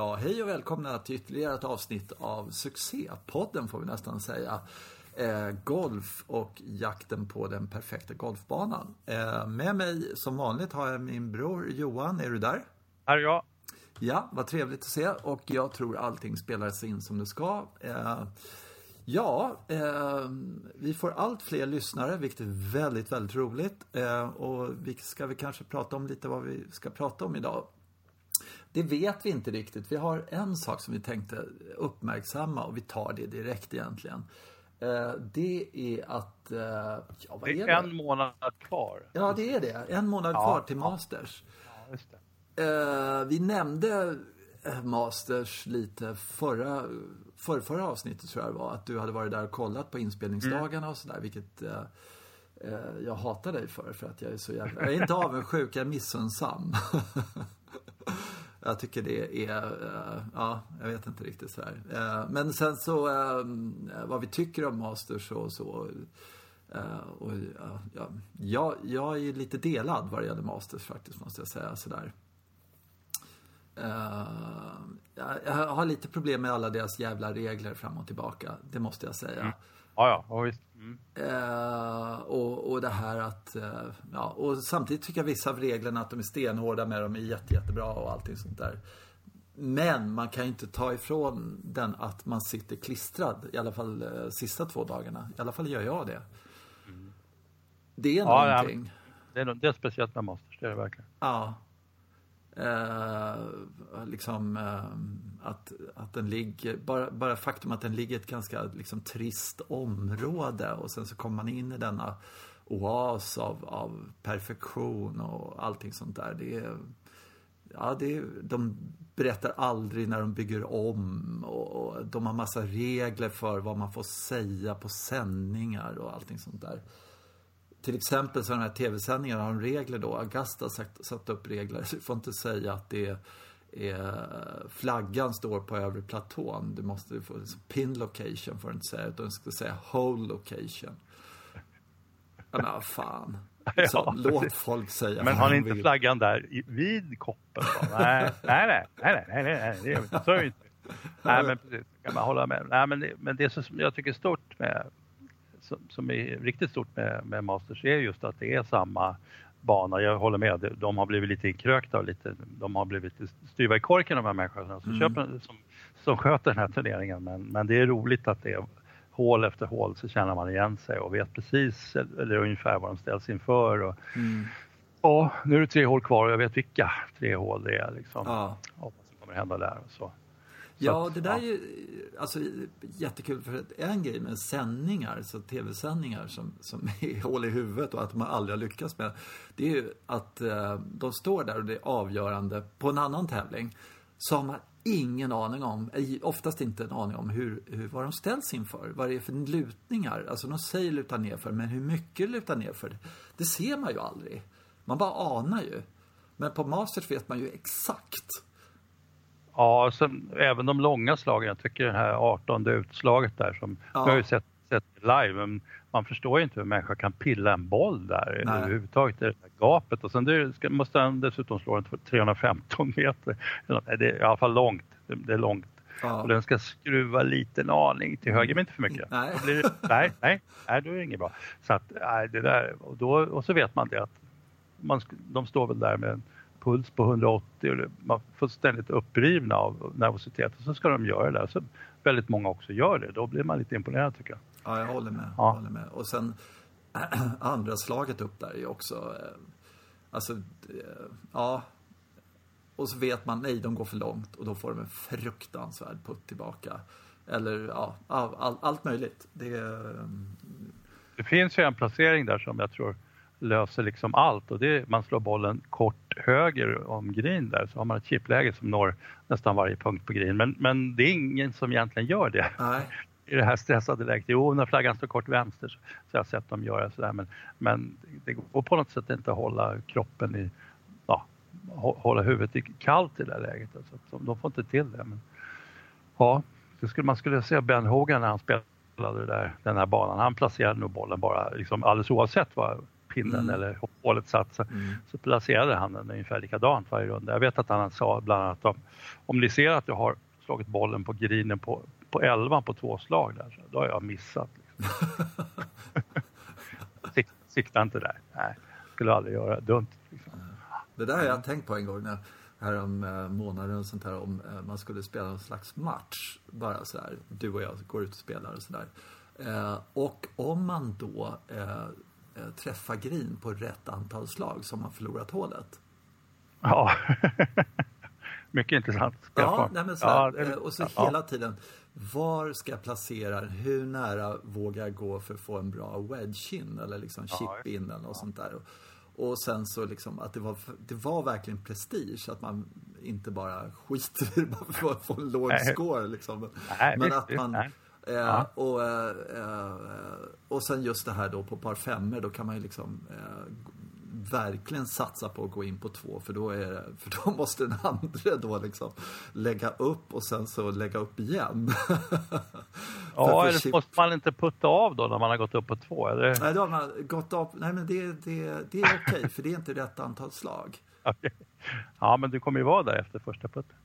Ja, hej och välkomna till ytterligare ett avsnitt av Succépodden får vi nästan säga. Eh, golf och jakten på den perfekta golfbanan. Eh, med mig som vanligt har jag min bror Johan. Är du där? Här är jag. Ja, vad trevligt att se och jag tror allting spelar in som det ska. Eh, ja, eh, vi får allt fler lyssnare, vilket är väldigt, väldigt roligt. Eh, och vi ska vi kanske prata om lite vad vi ska prata om idag. Det vet vi inte riktigt. Vi har en sak som vi tänkte uppmärksamma och vi tar det direkt egentligen. Eh, det är att... eh, Ja, vad Det är är en månad kvar. Ja, det är det. En månad Ja, kvar till. Masters. Ja, det. Eh, vi nämnde Masters lite förra, förra, förra avsnittet tror jag det var. Att du hade varit där och kollat på inspelningsdagarna och sådär. Vilket jag hatar dig för. För att jag är så jävla... Jag är inte avundsjuk, jag är missunnsam. jag tycker det är... Eh, ja, jag vet inte riktigt sådär. Eh, men sen så eh, vad vi tycker om Masters och så. Eh, och, ja, ja, jag, jag är ju lite delad vad det gäller Masters faktiskt, måste jag säga. Sådär. Jag, jag har lite problem med alla deras jävla regler fram och tillbaka. Det måste jag säga. Mm. ja, ja visst. Mm. Eh, och, och det här att, eh, ja, och samtidigt tycker jag vissa av reglerna att de är stenhårda med dem är jätte, jättebra och allting sånt där. Men man kan ju inte ta ifrån den att man sitter klistrad, i alla fall eh, sista två dagarna. I alla fall gör jag det. Det är Ja, någonting. Det, är, det är speciellt med Masters, det är det verkligen. Ja. Eh, liksom eh, att, att den ligger, bara, bara faktum att den ligger i ett ganska liksom, trist område och sen så kommer man in i denna oas av, av perfektion och allting sånt där. Det är, ja, det är, de berättar aldrig när de bygger om och, och de har massa regler för vad man får säga på sändningar och allting sånt där till exempel så de här tv-sändningarna har de regler då. Augusta har satt upp regler. Du får inte säga att det är, är flaggan står på övre platån. Du måste få pin location får du inte säga. Utan du ska säga whole location. Ja, men vad fan. Så, Ja, låt precis. folk säga Men har ni inte vill. flaggan där vid koppen? Då? Nej, nej, nej, nej, nej, nej, nej, det är, så är det inte. Nej, men precis, kan man hålla med. Nej, men det, men det som jag tycker är stort med, som, som är riktigt stort med, med Masters är just att det är samma bana. Jag håller med, de har blivit lite inkrökta och lite, de har blivit styva i korken de här människorna som, Mm. köper, som, som sköter den här turneringen. Men, men det är roligt att det är hål efter hål så känner man igen sig och vet precis eller ungefär vad de ställs inför. Och, Mm. Ja, nu är det tre hål kvar och jag vet vilka tre hål det är. Liksom. Ja. Och vad som kommer hända där. Och så. Ja, det där är ju alltså, jättekul. För att en grej med sändningar, så tv-sändningar som, som är hål i huvudet och att man aldrig har lyckats med. Det är ju att eh, de står där och det är avgörande på en annan tävling. Så har man ingen aning om, eh, oftast inte en aning om hur, hur, vad de ställs inför. Vad det är för lutningar. Alltså de säger luta ner för, men hur mycket luta ner för? Det ser man ju aldrig. Man bara anar ju. Men på Masters vet man ju exakt. Ja, sen, även de långa slagen. Jag tycker det här 18 utslaget där som Ja. vi har ju sett, sett live. Men man förstår ju inte hur en människa kan pilla en boll där Nej. överhuvudtaget. Det där gapet och sen det, ska, måste han dessutom slå den 315 meter. Det är i alla fall långt. Det, det är långt. Ja. Och den ska skruva lite en aning till höger, men inte för mycket. Nej. Blir det, nej, nej, nej, då är det inget bra. Så att, nej, det där, och, då, och så vet man det att man, de står väl där med en puls på 180 och man får ständigt upprivna av nervositet och så ska de göra det där. Så väldigt många också gör det. Då blir man lite imponerad tycker jag. Ja, jag håller med. Ja. Jag håller med. Och sen andra slaget upp där är ju också, eh, alltså, eh, ja. Och så vet man, nej, de går för långt och då får de en fruktansvärd putt tillbaka. Eller ja, all, all, allt möjligt. Det eh, Det finns ju en placering där som jag tror löser liksom allt och det man slår bollen kort höger om green där så har man ett chipläge som når nästan varje punkt på green. Men, men det är ingen som egentligen gör det. nej, i det här stressade läget. Jo, när flaggan står kort vänster så, så har jag sett dem göra sådär. Men, men det går på något sätt inte att hålla kroppen i, ja, hå- hålla huvudet i, kallt i det där läget. Alltså, de, får inte till det. Men, ja, det skulle, man skulle se Ben Hogan när han spelade där, den här banan. Han placerade nog bollen bara liksom, alldeles oavsett vad, pinnen Mm. eller hålet satt så, Mm. så placerade han den ungefär likadant varje runda. Jag vet att han sa bland annat om, om ni ser att du har slagit bollen på grinen på, på 11 på två slag där, så då har jag missat. Liksom. Sik, sikta inte där. Nej, skulle aldrig göra. Dumt. Liksom. Det där har jag tänkt på en gång när, här om eh, månaden och sånt här om eh, man skulle spela någon slags match. Bara så här, du och jag går ut och spelar och sådär. Eh, och om man då eh, eh, träffar green på rätt antal slag så har man förlorat hålet. Ja. Mycket intressant Ja, nej så här, Ja, det- eh, och så ja. hela tiden. Var ska jag placera? Hur nära vågar jag gå för att få en bra wedge in eller liksom Ja, chip in eller något sånt där. Och, sen så liksom att det var, det var verkligen prestige att man inte bara skiter bara för att få en låg score liksom. Nej, Men visst, att man nej. Eh, Ja. och, eh, eh, och sen just det här då på par femmor, då kan man ju liksom eh, verkligen satsa på att gå in på två för då, är, för då måste den andra då liksom lägga upp och sen så lägga upp igen. Ja, eller chip- måste man inte putta av då när man har gått upp på två? Eller? Nej, då har man gått av. Nej, men det, det, det är okej för det är inte rätt antal slag. Okej. Ja, men du kommer ju vara där efter första putten.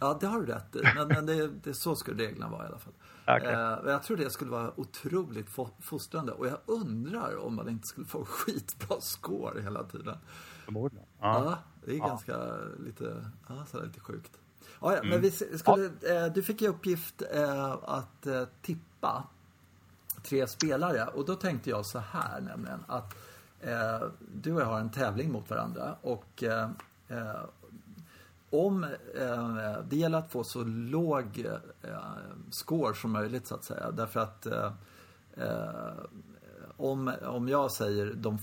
Ja, det har du rätt i. Men, men det, det, så skulle reglerna vara i alla fall. Okej. Eh, jag tror det skulle vara otroligt fo- fostrande. Och jag undrar om man inte skulle få skitbra score hela tiden. Förmodligen. Ja, Ja. det är Ja. ganska lite, ja, sådär lite sjukt. Ja, ja, men vi skulle, eh, du fick i uppgift eh, att eh, tippa tre spelare och då tänkte jag så här nämligen att eh, du och jag har en tävling mot varandra och eh, om eh, det gäller att få så låg eh, score som möjligt så att säga därför att eh, eh, om, om jag säger de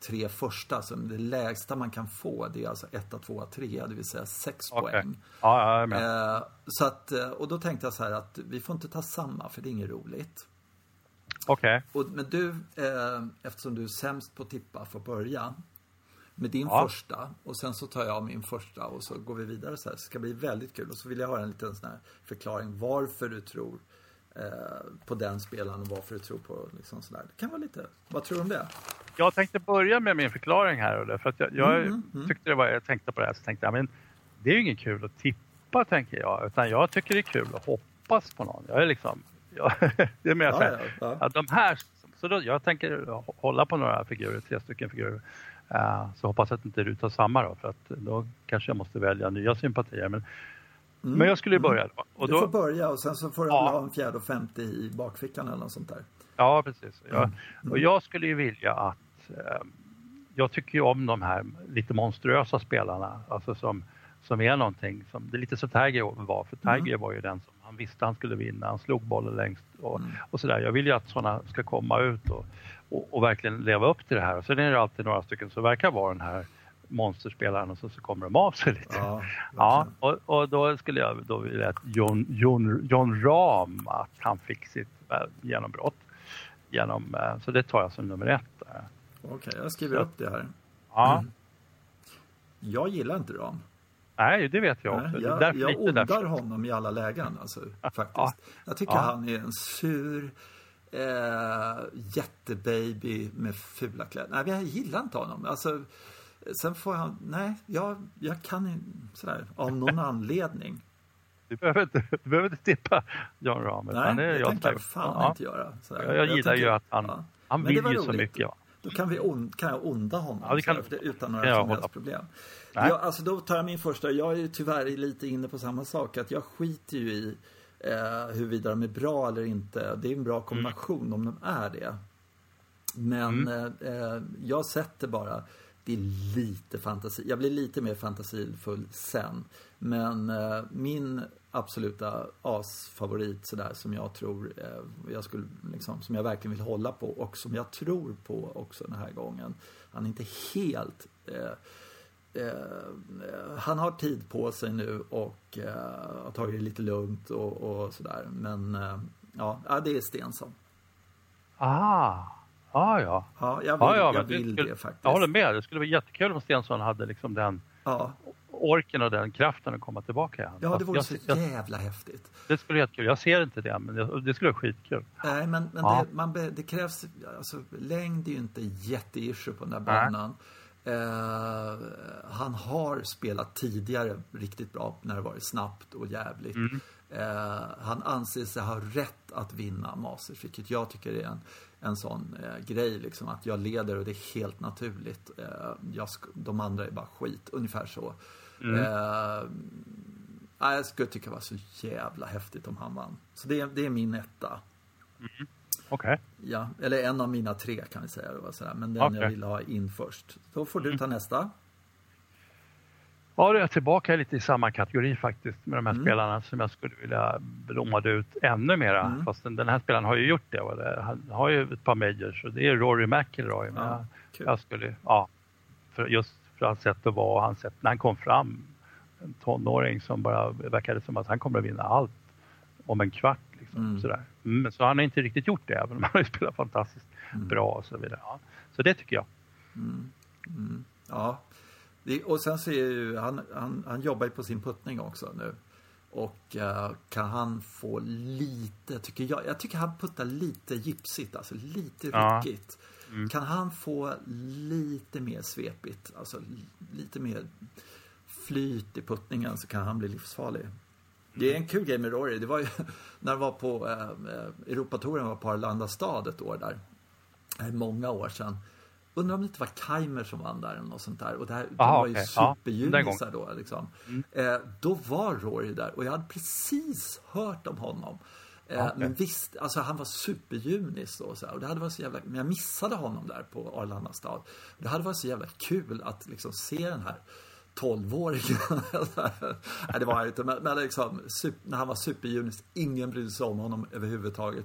tre första, så det lägsta man kan få det är alltså 1, 2, 3, det vill säga 6 Okej. poäng. Ja, ja. Eh, så att, eh, och då tänkte jag så här att vi får inte ta samma för det är inget roligt. Okej. Och, men du, eftersom du är sämst på att tippa, får börja med din Ja. första och sen så tar jag min första och så går vi vidare så här. Det ska bli väldigt kul och så vill jag höra en liten sån här förklaring varför du tror eh, på den spelaren och varför du tror på liksom sådär. Det kan vara lite, vad tror du om det? Jag tänkte börja med min förklaring här. och det, För att jag, jag tyckte det var, jag tänkte på det här så tänkte jag, men det är ju ingen kul att tippa tänker jag. Utan jag tycker det är kul att hoppas på någon. Jag är liksom, jag, det är mer Ja, så här, ja. ja, de här, så då, jag tänker hålla på några figurer, tre stycken figurer. Eh, så hoppas att inte du tar samma då, för att då kanske jag måste välja nya sympatier. Men, men jag skulle ju börja då. Och Mm. du då får börja och sen så får du Ja. ha en fjärde och femte i bakfickan eller något sånt där. Ja, precis. Jag, Mm. Och jag skulle ju vilja att... Eh, jag tycker ju om de här lite monstruösa spelarna. Alltså som, som är någonting som... Det är lite så Tiger var. För Mm. Tiger var ju den som han visste han skulle vinna. Han slog bollen längst och, Mm. och sådär. Jag vill ju att sådana ska komma ut och, och, och verkligen leva upp till det här. Och sen är det alltid några stycken som verkar vara den här monsterspelaren och så, så kommer de av sig lite. Ja, Ja, och, och då skulle jag då vilja att John, John, John Rahm, att han fick sitt eh, genombrott. Genom, eh, så det tar jag som nummer ett. där. Okej, jag skriver upp det här. Ja, Mm. Jag gillar inte Ram. nej det vet jag också. Nej, jag, därför jag ondar därför. honom i alla lägen alltså, faktiskt. Ja. Jag tycker Ja. han är en sur eh, jättebaby med fula kläder. Nej, jag gillar inte honom. Alltså, sen får jag, nej, jag, jag kan sådär, av någon anledning. Du behöver inte, du behöver inte tippa Rahm. utan Nej, det är jag tänker jag fan ja. inte göra. Sådär. Jag, jag gillar tänker- ju att han, ja. han vill ju så mycket. Va? Då kan, vi on, kan jag onda honom Ja, det kan så, du. för det- utan några jag som helst problem. Jag, alltså då tar jag min första. Jag är tyvärr lite inne på samma sak. Att jag skiter ju i eh, huruvida de är bra eller inte. Det är en bra kombination om de är det. Men Mm. eh, jag sätter bara, det är lite fantasi. Jag blir lite mer fantasifull sen. Men eh, min absoluta asfavorit sådär som jag tror eh, jag skulle liksom, som jag verkligen vill hålla på och som jag tror på också den här gången. Han är inte helt eh, Eh, han har tid på sig nu och eh, har tagit det lite lugnt och, och sådär. Men eh, ja, det är Stensson. Ah, ah ja. Ja, jag vill, Ja, ja, jag vill skulle, det faktiskt. Jag håller med. Det skulle vara jättekul om Stensson hade liksom den Ja, orken och den kraften att komma tillbaka igen. Ja, det vore så jag, jävla häftigt. det skulle vara jättekul. Jag ser inte det, men det, det skulle vara skitkul. Nej, men, men Ja. det, man, det krävs... Alltså, längd är ju inte jätteissue på den där Nej. Eh, han har spelat tidigare riktigt bra när det varit snabbt och jävligt. Mm. Eh, han anser sig ha rätt att vinna Masters, vilket jag tycker är en, en sån eh, grej. Liksom, att jag leder och det är helt naturligt. Eh, jag de andra är bara skit, ungefär så. Mm. Eh, jag skulle tycka det var så jävla häftigt om han vann. Så det, det är min etta. Okej. Ja, eller en av mina tre kan vi säga. Det var sådär. Men den Okej. jag ville ha in först. Då får du ta nästa. Ja, då är jag tillbaka lite i samma kategori faktiskt med de här Mm. spelarna som jag skulle vilja blomma ut ännu mera. Mm. Fast den, den här spelaren har ju gjort det. Och det. Han har ju ett par majors och det är Rory McIlroy. Men Ja, jag, kul. jag skulle, ja, för, just för hans sätt att vara och hans sätt när han kom fram. En tonåring som bara verkade som att han kommer att vinna allt om en kvart. Liksom, Mm. sådär. Mm, Men så har han inte riktigt gjort det, även om han har spelat fantastiskt Mm. bra och så vidare. Ja. Så det tycker jag. Ja. Det, och sen så är ju, han, han, han jobbar ju på sin puttning också nu. Och eh, kan han få lite, tycker jag, jag tycker han puttar lite gipsigt, alltså lite Ja. ryckigt. Kan han få lite mer svepigt, alltså li- lite mer flyt i puttningen så kan han bli livsfarlig. Det är en kul grej med Rory. Det var ju när det var på eh, eh, Europatouren var på Arlanda stad ett år där. Det är många år sedan. Undrar om det inte var Keimer som vann där eller något sånt där. Och det här, de Aha, var ju. Ja, den superjunisar då liksom. Mm. Eh, då var Rory där och jag hade precis hört om honom. Eh, Okej. Men visst, alltså han var superjunis då, så här, och det hade varit så jävla, men jag missade honom där på Arlanda stad. Det hade varit så jävla kul att liksom se den här 12-åringen. Nej, det var han inte, men, men liksom, när han var superjunis, ingen brydde sig om honom överhuvudtaget.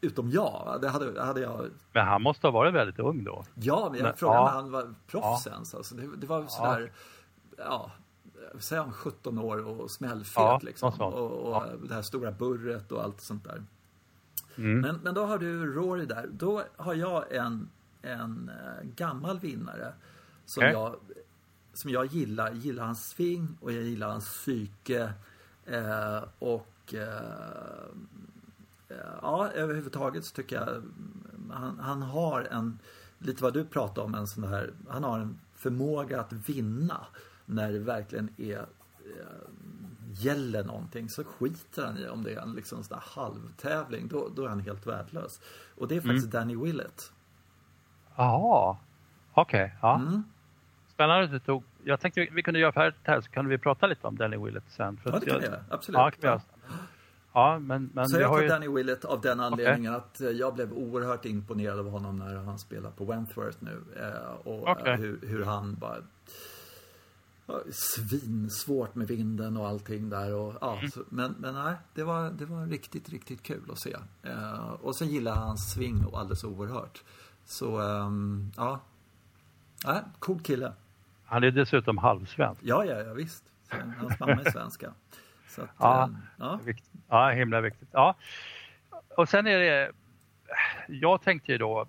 Utom jag. Det hade, hade jag Men han måste ha varit väldigt ung då. Ja, men jag Men- frågade ja. när han var proffs ens. Alltså, det, det var sådär, ja, säger han 17 år och smällfet Ja, liksom. Och, och det här stora burret och allt sånt där. Mm. Men, men då har du Rory där. Då har jag en, en eh, gammal vinnare som, Okej. jag, som jag gillar. Jag gillar hans sving och jag gillar hans psyke. Eh, och eh, eh, ja, överhuvudtaget så tycker jag mm, han, han har en, lite vad du pratade om, en sån här, han har en förmåga att vinna när det verkligen är eh, gäller någonting så skiter han i om det är en liksom sån halvtävling. Då, då är han helt värdelös. Och det är faktiskt Danny Willett. Jaha, okej. ja. Mm. Spännande att du tog... Jag tänkte vi- vi kunde göra färdigt här så kunde vi prata lite om Danny Willett sen. För Ja, det kan jag, vi göra. Absolut. Ja, kan vi. Ja, men, men Så jag tar ju... Danny Willett av den anledningen att eh, jag blev oerhört imponerad av honom när han spelar på Wentworth nu. Eh, Och eh, hur, hur han bara Svinsvårt med vinden och allting där. Och, ja, Mm. så, men, men nej, det var, det var riktigt, riktigt kul att se. Och sen gillar han sving och alldeles oerhört. Så, ehm, ja. Nej, cool kille. Han är dessutom halvsvensk. Ja, ja, ja visst. Hans mamma är svenska. Så att, Ja. ehm, ja. Vikt- Ja, himla viktigt. Ja. Och sen är det... Jag tänkte ju då...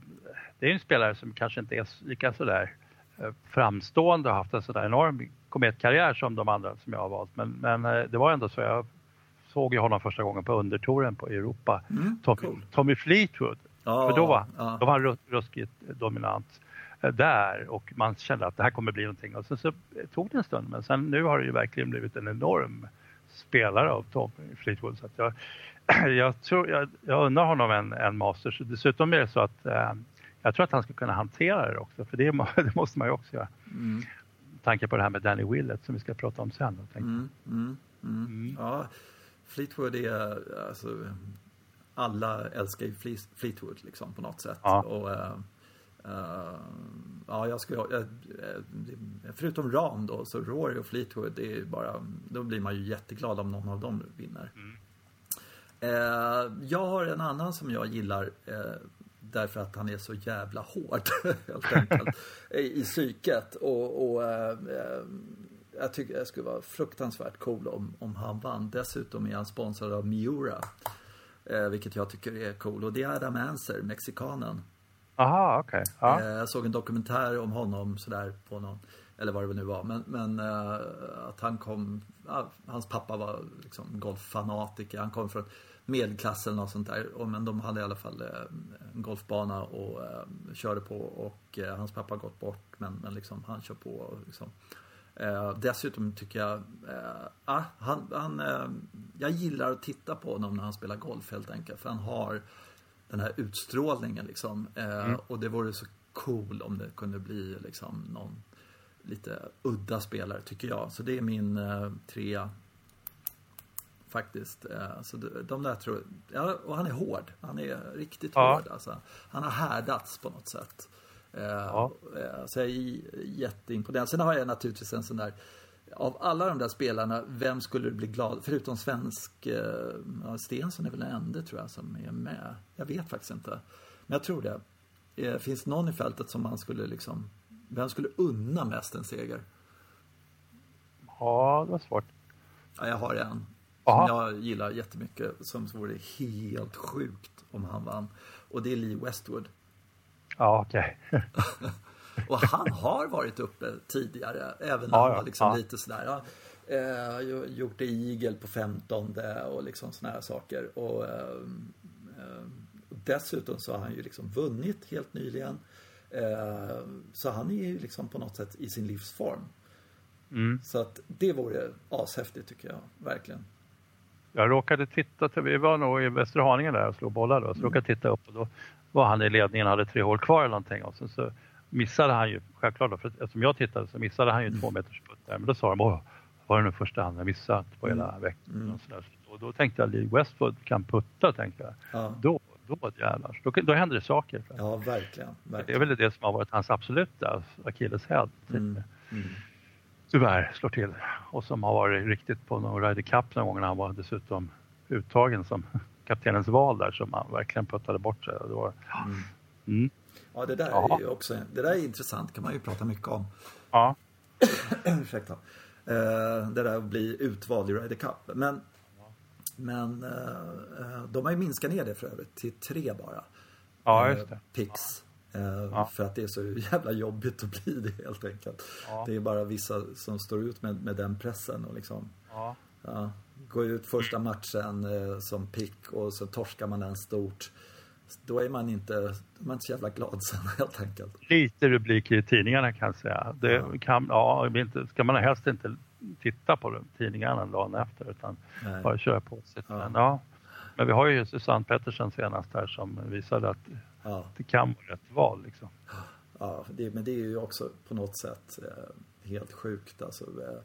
Det är en spelare som kanske inte är lika sådär eh, framstående och haft en sådär enorm kometkarriär som de andra som jag har valt. Men, men eh, det var ändå så. Jag såg ju honom första gången på undertouren på Europa. Mm, Tommy, cool. Tommy Fleetwood. Ja, För då var, ja. då var han ru- ruskigt dominant där och man kände att det här kommer bli någonting. Och sen så tog det en stund men sen nu har det ju verkligen blivit en enorm spelare av Tom Fleetwood. Så att jag, jag, tror, jag, jag undrar honom en, en Masters. Dessutom är det så att eh, jag tror att han ska kunna hantera det också för det, det måste man ju också göra. Mm. Tanke på det här med Danny Willett som vi ska prata om sen. Tänkte. Mm, mm, mm. Ja, Fleetwood är alltså alla älskar ju Fle- Fleetwood liksom på något sätt. Ja. Och, eh, eh, ja, jag skulle, jag, eh, förutom Ram då, så Rory och Fleetwood, det är bara, då blir man ju jätteglad om någon av dem vinner. Eh, jag har en annan som jag gillar eh, därför att han är så jävla hård helt enkelt i, psyket. Och, och eh, eh, jag tycker det skulle vara fruktansvärt cool om, om han vann. Dessutom är han sponsrad av Miura. Eh, vilket jag tycker är cool. Och det är Adam Anser, mexikanen. Aha, okej. Ja. Eh, jag såg en dokumentär om honom sådär på någon Eller vad det nu var. Men, men eh, att han kom, hans pappa var liksom golffanatiker. Han kom från medelklassen och sånt där. Men de hade i alla fall eh, en golfbana och körde på. Och hans pappa har gått bort men, men liksom, han kör på. Och, liksom. dessutom tycker jag, ah, han, han, jag gillar att titta på honom när han spelar golf helt enkelt. För han har den här utstrålningen liksom. Mm. Och det vore så cool om det kunde bli liksom någon lite udda spelare tycker jag. Så det är min eh, trea. Faktiskt. Eh, så de där tror ja, och han är hård. Han är riktigt ja. hård alltså. Han har härdats på något sätt. Eh, ja. Eh, så jag är jätteimponerad. Sen har jag naturligtvis en sån där av alla de där spelarna, vem skulle du bli glad? Förutom svensk, eh, Stensson är väl den enda tror jag som är med. Jag vet faktiskt inte. Men jag tror det. Eh, finns det någon i fältet som man skulle liksom vem skulle unna mest en seger? Ja, det var svårt. Ja, jag har en. Aha. Som jag gillar jättemycket. Som vore helt sjukt om han vann. Och det är Lee Westwood. Ja, okej. Okay. och han har varit uppe tidigare. Även när han var liksom lite sådär. Eh, gjort det i Eagle på 15 och liksom sådana här saker. Och eh, eh, dessutom så har han ju liksom vunnit helt nyligen. Eh, så han är ju liksom på något sätt i sin livsform. Mm. Så att det vore ashäftigt tycker jag, verkligen. Jag råkade titta, vi var nog i Västra Haninge där och slog bollar då, så mm. råkade titta upp och då var han i ledningen, hade tre hål kvar eller någonting och sen så missade han ju, självklart då, för eftersom jag tittade så missade han ju mm. två meters putt där, men då sa de, åh, var det nu första hand jag missat på hela mm. veckan? Mm. Och, så där. och då tänkte jag, Lee Westwood kan putta, tänkte jag. Ja. Då då jävlar, då, då händer det saker. Ja, verkligen, verkligen. Det är väl det som har varit hans absoluta akilleshäl. Mm. Mm. Tyvärr slår till. Och som har varit riktigt på någon Ryder Cup någon gång när han var dessutom uttagen som kaptenens val där som han verkligen puttade bort sig. Det var... mm. Ja, det där är ju också det där är intressant, kan man ju prata mycket om. Ja. Ursäkta. Uh, det där att bli utvald i Ryder Cup. Men men eh, de har ju minskat ner det för övrigt till tre bara. Ja, just det. Pix. Eh, ja. För att det är så jävla jobbigt att bli det helt enkelt. Ja. Det är bara vissa som står ut med, med den pressen och liksom. Ja. Ja, går ut första matchen eh, som pick och så torskar man den stort. Då är man inte, är man inte så jävla glad sen helt enkelt. Lite rubriker i tidningarna kan jag säga. Det ja. kan, ja, ska man helst inte titta på tidningarna dagen efter utan Nej. bara köra på sig. Ja. Men, ja. men vi har ju Susanne Pettersen senast här som visade att ja. det kan vara rätt val. Liksom. Ja, det, men det är ju också på något sätt eh, helt sjukt. Alltså, eh,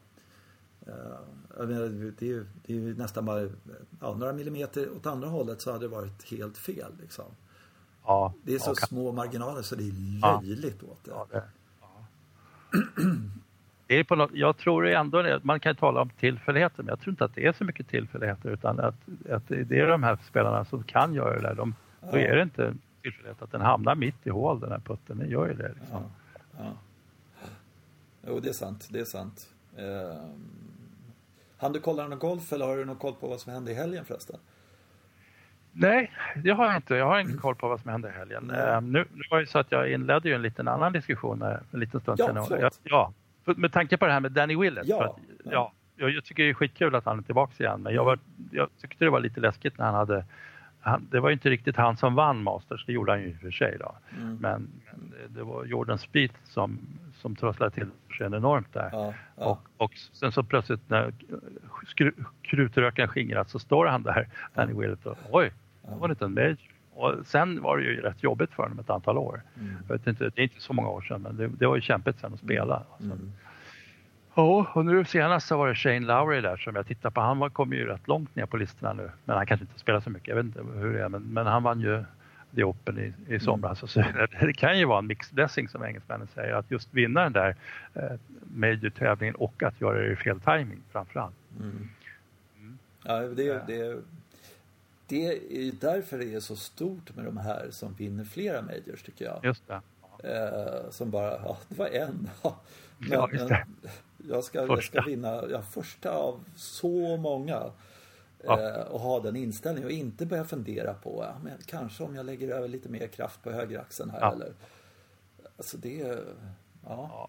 menar, det, är ju, det är ju nästan bara ja, några millimeter åt andra hållet så hade det varit helt fel. Liksom. Ja, det är så okay. små marginaler så det är löjligt åt det. Ja, det det är på något, jag tror ändå man kan tala om tillfälligheter, men jag tror inte att det är så mycket tillfälligheter utan att, att det är de här spelarna som kan göra det där. De. Då är det inte tillfällighet att den hamnar mitt i hål den här putten, den gör ju det. Liksom. Jo, det är sant, det är sant. Eh, han du kolla någon golf eller har du någon koll på vad som hände i helgen förresten? Nej, det har jag inte. Jag har ingen koll på vad som hände i helgen. Eh, nu, nu var det så att jag inledde ju en liten annan diskussion en liten stund ja, sedan. Jag, ja, med tanke på det här med Danny Willett. Ja, att, ja. Jag, jag, tycker det är skitkul att han är tillbaka igen men jag, var, jag tyckte det var lite läskigt när han hade han, det var inte riktigt han som vann Masters, det gjorde han ju i och för sig då. Mm. Men, men, det var Jordan Spieth som, som trasslade till sig enormt där. Ja, ja. Och, och sen så plötsligt när skru, krutröken skingrats så står han där, Danny Willett och oj, det var en liten major. Och sen var det ju rätt jobbigt för honom ett antal år. Mm. Jag vet inte, det är inte så många år sedan men det, det var ju kämpigt sen att spela. Mm. Ja, och nu senast så var det Shane Lowry där som jag tittar på. Han kom ju rätt långt ner på listorna nu. Men han kanske inte spelar så mycket, jag vet inte hur det är. Men, men han vann ju The Open i, i somras. Mm. Så det kan ju vara en mixed blessing som engelsmännen säger. Att just vinna den där eh, major-tävlingen och att göra det i fel timing framförallt. Mm. Mm. Ja, det, det, det är ju därför det är så stort med de här som vinner flera majors tycker jag. Just det. Eh, som bara, ja det var en. men, ja. Jag ska, jag ska vinna ja, första av så många. Ja. Eh, och ha den inställningen och inte börja fundera på, ja, men kanske om jag lägger över lite mer kraft på högeraxeln här ja. eller. Alltså det, ja.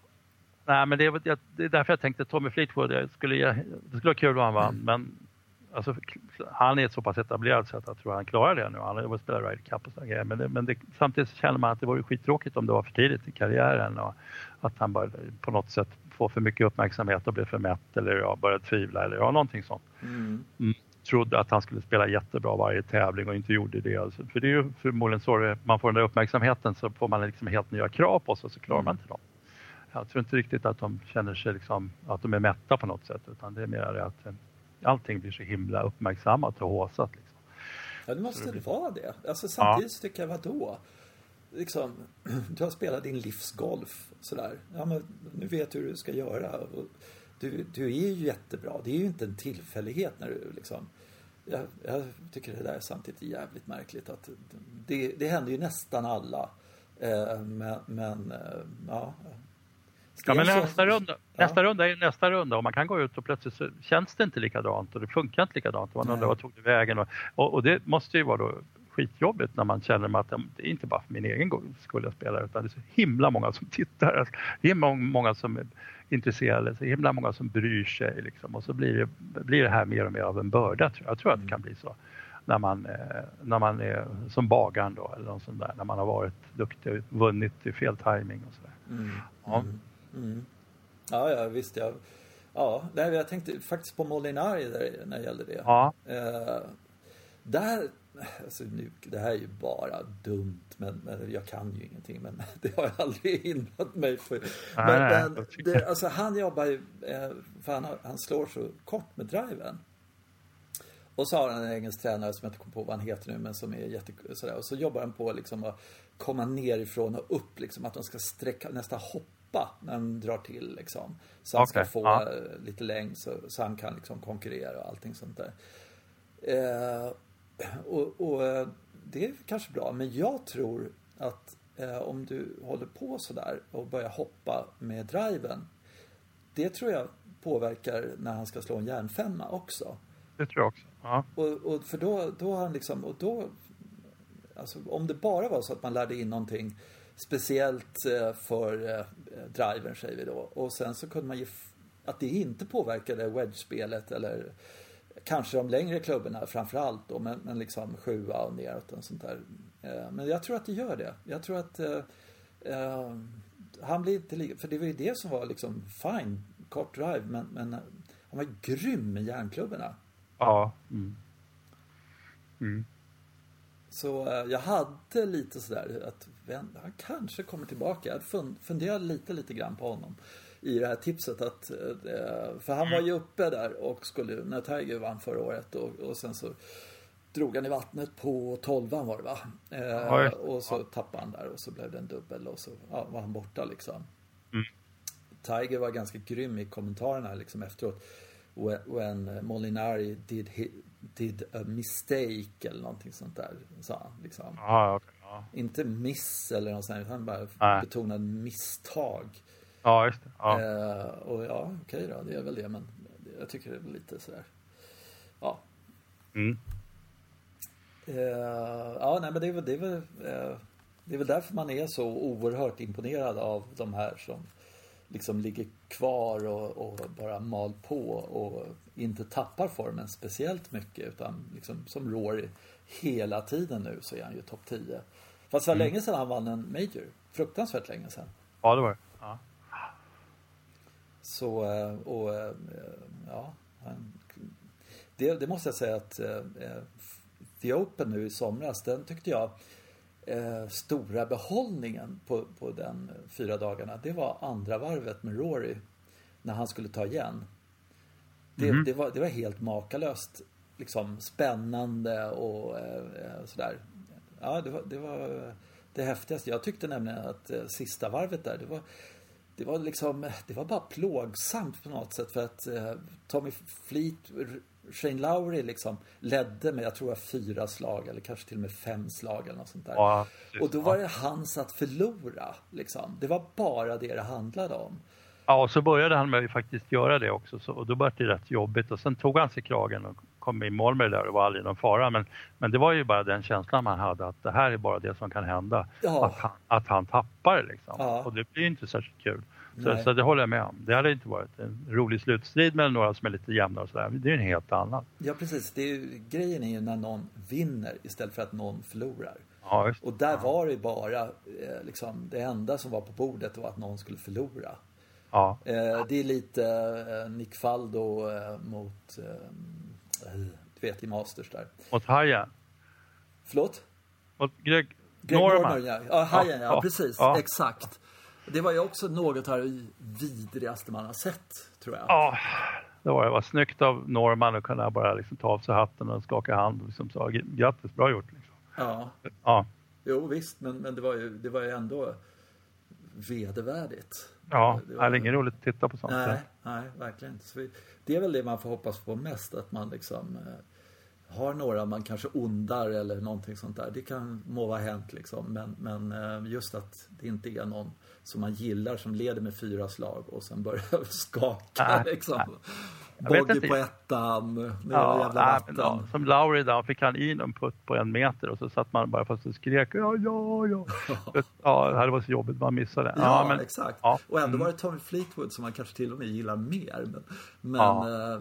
Nej, men det är, det är därför jag tänkte Tommy Fleetwood. Jag skulle, det skulle vara kul om han vann, mm. men alltså, han är så pass etablerad så att jag tror han klarar det nu. Han har spelat Ryder Cup och sådana grejer. Men, det, men det, samtidigt känner man att det vore skittråkigt om det var för tidigt i karriären och att han bara på något sätt får för mycket uppmärksamhet och blir för mätt eller ja, börjar tvivla eller ja, någonting sånt. Mm. Mm. Trodde att han skulle spela jättebra varje tävling och inte gjorde det. Alltså, för det är ju förmodligen så man får den där uppmärksamheten så får man liksom helt nya krav på sig och så klarar man inte dem. Jag tror inte riktigt att de känner sig liksom, att de är mätta på något sätt utan det är mer att allting blir så himla uppmärksammat och håsat. Liksom. Ja, det måste det vara det. Alltså, samtidigt ja. tycker jag, vadå? Liksom, du har spelat din livsgolf sådär. Ja, men nu vet du hur du ska göra. Du, du är ju jättebra. Det är ju inte en tillfällighet när du liksom... Jag, jag tycker det där är samtidigt jävligt märkligt att det, det händer ju nästan alla. Eh, men, men eh, ja, Ja, men nästa runda, nästa runda är nästa runda och man kan gå ut och plötsligt så känns det inte likadant och det funkar inte likadant. Man undrar vad tog det vägen? Och, och, och, det måste ju vara då skitjobbigt när man känner att det är inte bara för min egen skull jag spelar utan det är så himla många som tittar. Det är många som är intresserade, så himla många som bryr sig liksom. och så blir det, blir det här mer och mer av en börda. Jag tror att det kan bli så när man, eh, när man är som bagaren då eller något sånt där, när man har varit duktig och vunnit i fel timing och sådär. Mm. Ja. Mm. Mm. Ja, ja visst. Jag, ja, nej, jag tänkte faktiskt på Molinari där, när det gällde det. Ja. Eh, där, alltså nu, det här är ju bara dumt, men, men jag kan ju ingenting. Men det har jag aldrig hindrat mig för. Men, nej, men det, alltså, han jobbar ju, eh, för han, han slår så kort med driven. Och så har han en engelsk tränare som jag inte kommer på vad han heter nu men som är jätte sådär. Och så jobbar han på liksom att komma nerifrån och upp liksom. Att de ska sträcka, nästan hoppa när han drar till liksom. Så han okay. ska få ja. lite längd så, så, han kan liksom konkurrera och allting sånt där. Eh, och, och, eh, det är kanske bra, men jag tror att eh, om du håller på sådär och börjar hoppa med driven. Det tror jag påverkar när han ska slå en järnfemma också. Det tror jag också. Ja. Och, och, för då, då har han liksom, och då Alltså om det bara var så att man lärde in någonting speciellt eh, för eh, drivern säger vi då. Och sen så kunde man ju att det inte påverkade wedge-spelet eller kanske de längre klubborna framförallt då, men, men liksom sjua och neråt och sånt där. Eh, men jag tror att det gör det. Jag tror att eh, han blir inte lika, för det var ju det som var liksom fine, kort drive, men, men han var grym med järnklubborna. Ja. Mm. Mm. Så eh, jag hade lite sådär att han kanske kommer tillbaka. Jag funderade lite, lite grann på honom i det här tipset att eh, för han var ju uppe där och skulle när Tiger vann förra året och, och sen så drog han i vattnet på tolvan var det va? Eh, och så tappade han där och så blev det en dubbel och så ja, var han borta liksom. Mm. Tiger var ganska grym i kommentarerna liksom efteråt. When Molinari did, did a mistake eller någonting sånt där, sa han. Liksom. Ah, okay. ja. Inte miss eller något sånt, han bara Nej. betonade misstag. Ja, just det. Ja. Eh, och ja, okej okay då, det är väl det, men jag tycker det är lite sådär, ja. Mm. Eh, ja, nej men det är väl, det är väl, eh, det är väl därför man är så oerhört imponerad av de här som liksom ligger kvar och, och, bara mal på och inte tappar formen speciellt mycket utan liksom som Rory hela tiden nu så är han ju topp 10. Fast det var mm. länge sedan han vann en Major. Fruktansvärt länge sedan. Ja, det var ja. Så, eh, och eh, ja. Det, det måste jag säga att eh, The Open nu i somras, den tyckte jag stora behållningen på, på den fyra dagarna, det var andra varvet med Rory. När han skulle ta igen. Det, mm. det, var, det var helt makalöst liksom spännande och eh, sådär. Ja, det var, det var det häftigaste. Jag tyckte nämligen att eh, sista varvet där, det var det var liksom, det var bara plågsamt på något sätt för att eh, Tommy Fleet Shane Lowry liksom ledde med, jag tror jag fyra slag eller kanske till och med fem slag eller något sånt där. Ja, och då var det hans att förlora liksom. Det var bara det det handlade om. Ja, och så började han med att faktiskt göra det också så, och då blev det rätt jobbigt och sen tog han sig kragen och kom i mål med det där och var aldrig någon fara. Men, men det var ju bara den känslan man hade att det här är bara det som kan hända. Ja. Att, han, att han tappar liksom. Ja. Och det blir inte särskilt kul. Så, så, det håller jag med om. Det hade inte varit en rolig slutstrid mellan några som är lite jämna och sådär. Det är en helt annan. Ja precis. Det är ju, grejen är ju när någon vinner istället för att någon förlorar. Ja, och där var det bara eh, liksom, det enda som var på bordet var att någon skulle förlora. Ja. Eh, det är lite eh, Nick Faldo mot, du vet i Masters där. Mot Hajen. Förlåt? Mot Greg, Greg Norman. Norman ja. ja, Hajen ja, ja, precis. Exakt. Det var ju också något av det vidrigaste man har sett, tror jag. Ja, det var det. var snyggt av Norman att kunna bara liksom ta av sig hatten och skaka hand och liksom sa grattis, bra gjort. Liksom. Ja. ja. Jo visst, men, men det, var ju, det var ju ändå vedervärdigt. Ja, det, var... det är ingen roligt att titta på sånt. Nej, nej verkligen inte. Vi, det är väl det man får hoppas på mest, att man liksom eh, har några man kanske ondar eller någonting sånt där. Det kan må vara hänt liksom. Men, men eh, just att det inte är någon som man gillar som leder med fyra slag och sen börjar skaka nej, liksom. Nej. Bogey på ettan, nu ja, jävla vatten. Ja, som Lauri då, fick han in en putt på en meter och så satt man bara fast och skrek ja, ja, ja. ja, det var så jobbigt, man missade. Ja, ja men, exakt. Ja. Och ändå var det Tommy Fleetwood som man kanske till och med gillar mer. Men, men ja.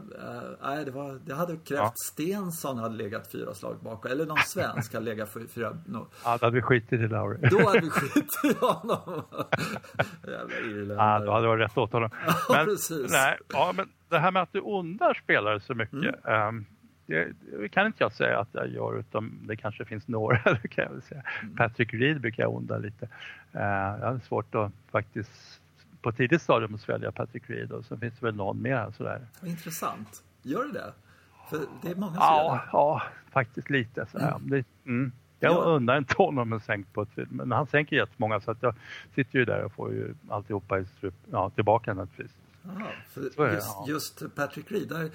äh, det, var, det hade krävt ja. Stensson hade legat fyra slag bakom, eller någon svensk hade legat fyra. No. Ja, då hade vi skitit i Lauri. Då hade vi skitit i honom. Jävla irländare. Ja, då hade det varit rätt åt honom. Men, ja, precis. Nej, ja, men det här med att du ondar spelare så mycket. Mm. Um, det, det, kan inte jag säga att jag gör utan det kanske finns några. kan jag säga. Mm. Patrick Reed brukar jag onda lite. Uh, jag har svårt att faktiskt på tidigt stadium svälja Patrick Reed och så finns det väl någon mer sådär. Intressant. Gör du det? För det är många som ja, gör det. Ja, faktiskt lite. Så mm. Det, mm. Jag ja. undrar inte honom en sänkt på men han sänker jättemånga så att jag sitter ju där och får ju alltihopa i strup, ja, tillbaka naturligtvis. Aha, för just, just, Patrick Reed, där,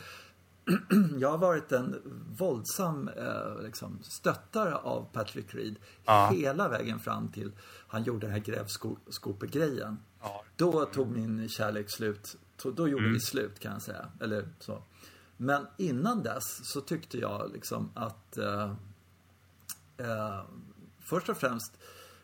jag har varit en våldsam eh, liksom, stöttare av Patrick Reed ja. hela vägen fram till han gjorde den här grävskopegrejen. Ja. Då tog min kärlek slut. Då gjorde mm. vi slut kan jag säga. Eller så. Men innan dess så tyckte jag liksom att eh, eh, först och främst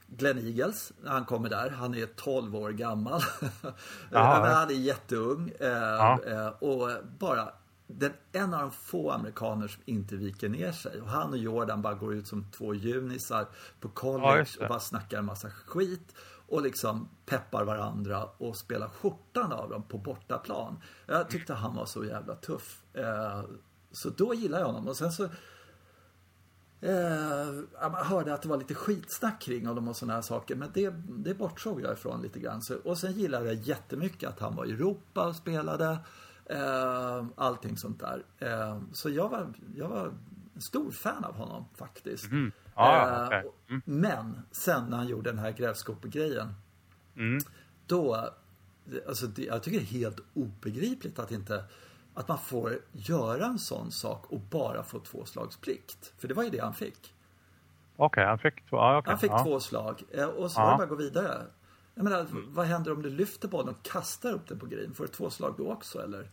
Glenn Eagles, han kommer där. Han är 12 år gammal. han är jätteung. Eh, eh, och bara den, en av de få amerikaner som inte viker ner sig. Och han och Jordan bara går ut som två junisar på college ja, och bara snackar en massa skit. Och liksom peppar varandra och spelar skjortan av dem på bortaplan. Jag tyckte han var så jävla tuff. Eh, så då gillade jag honom. Och sen så Eh, man hörde att det var lite skitsnack kring honom och sådana här saker. Men det, det bortsåg jag ifrån lite grann. Så, och sen gillade jag jättemycket att han var i Europa och spelade. Eh, allting sånt där. Eh, så jag var, jag var en stor fan av honom faktiskt. Mm. Ah, okay. mm. Men sen när han gjorde den här grävskopegrejen. Mm. Då, alltså det, jag tycker det är helt obegripligt att inte att man får göra en sån sak och bara få två slags plikt. För det var ju det han fick. Okej, okay, han fick två. Ah, okay. Han fick ah. två slag eh, och så var det bara att gå vidare. Jag menar, mm. vad händer om du lyfter bollen och kastar upp den på green? Får du två slag då också eller?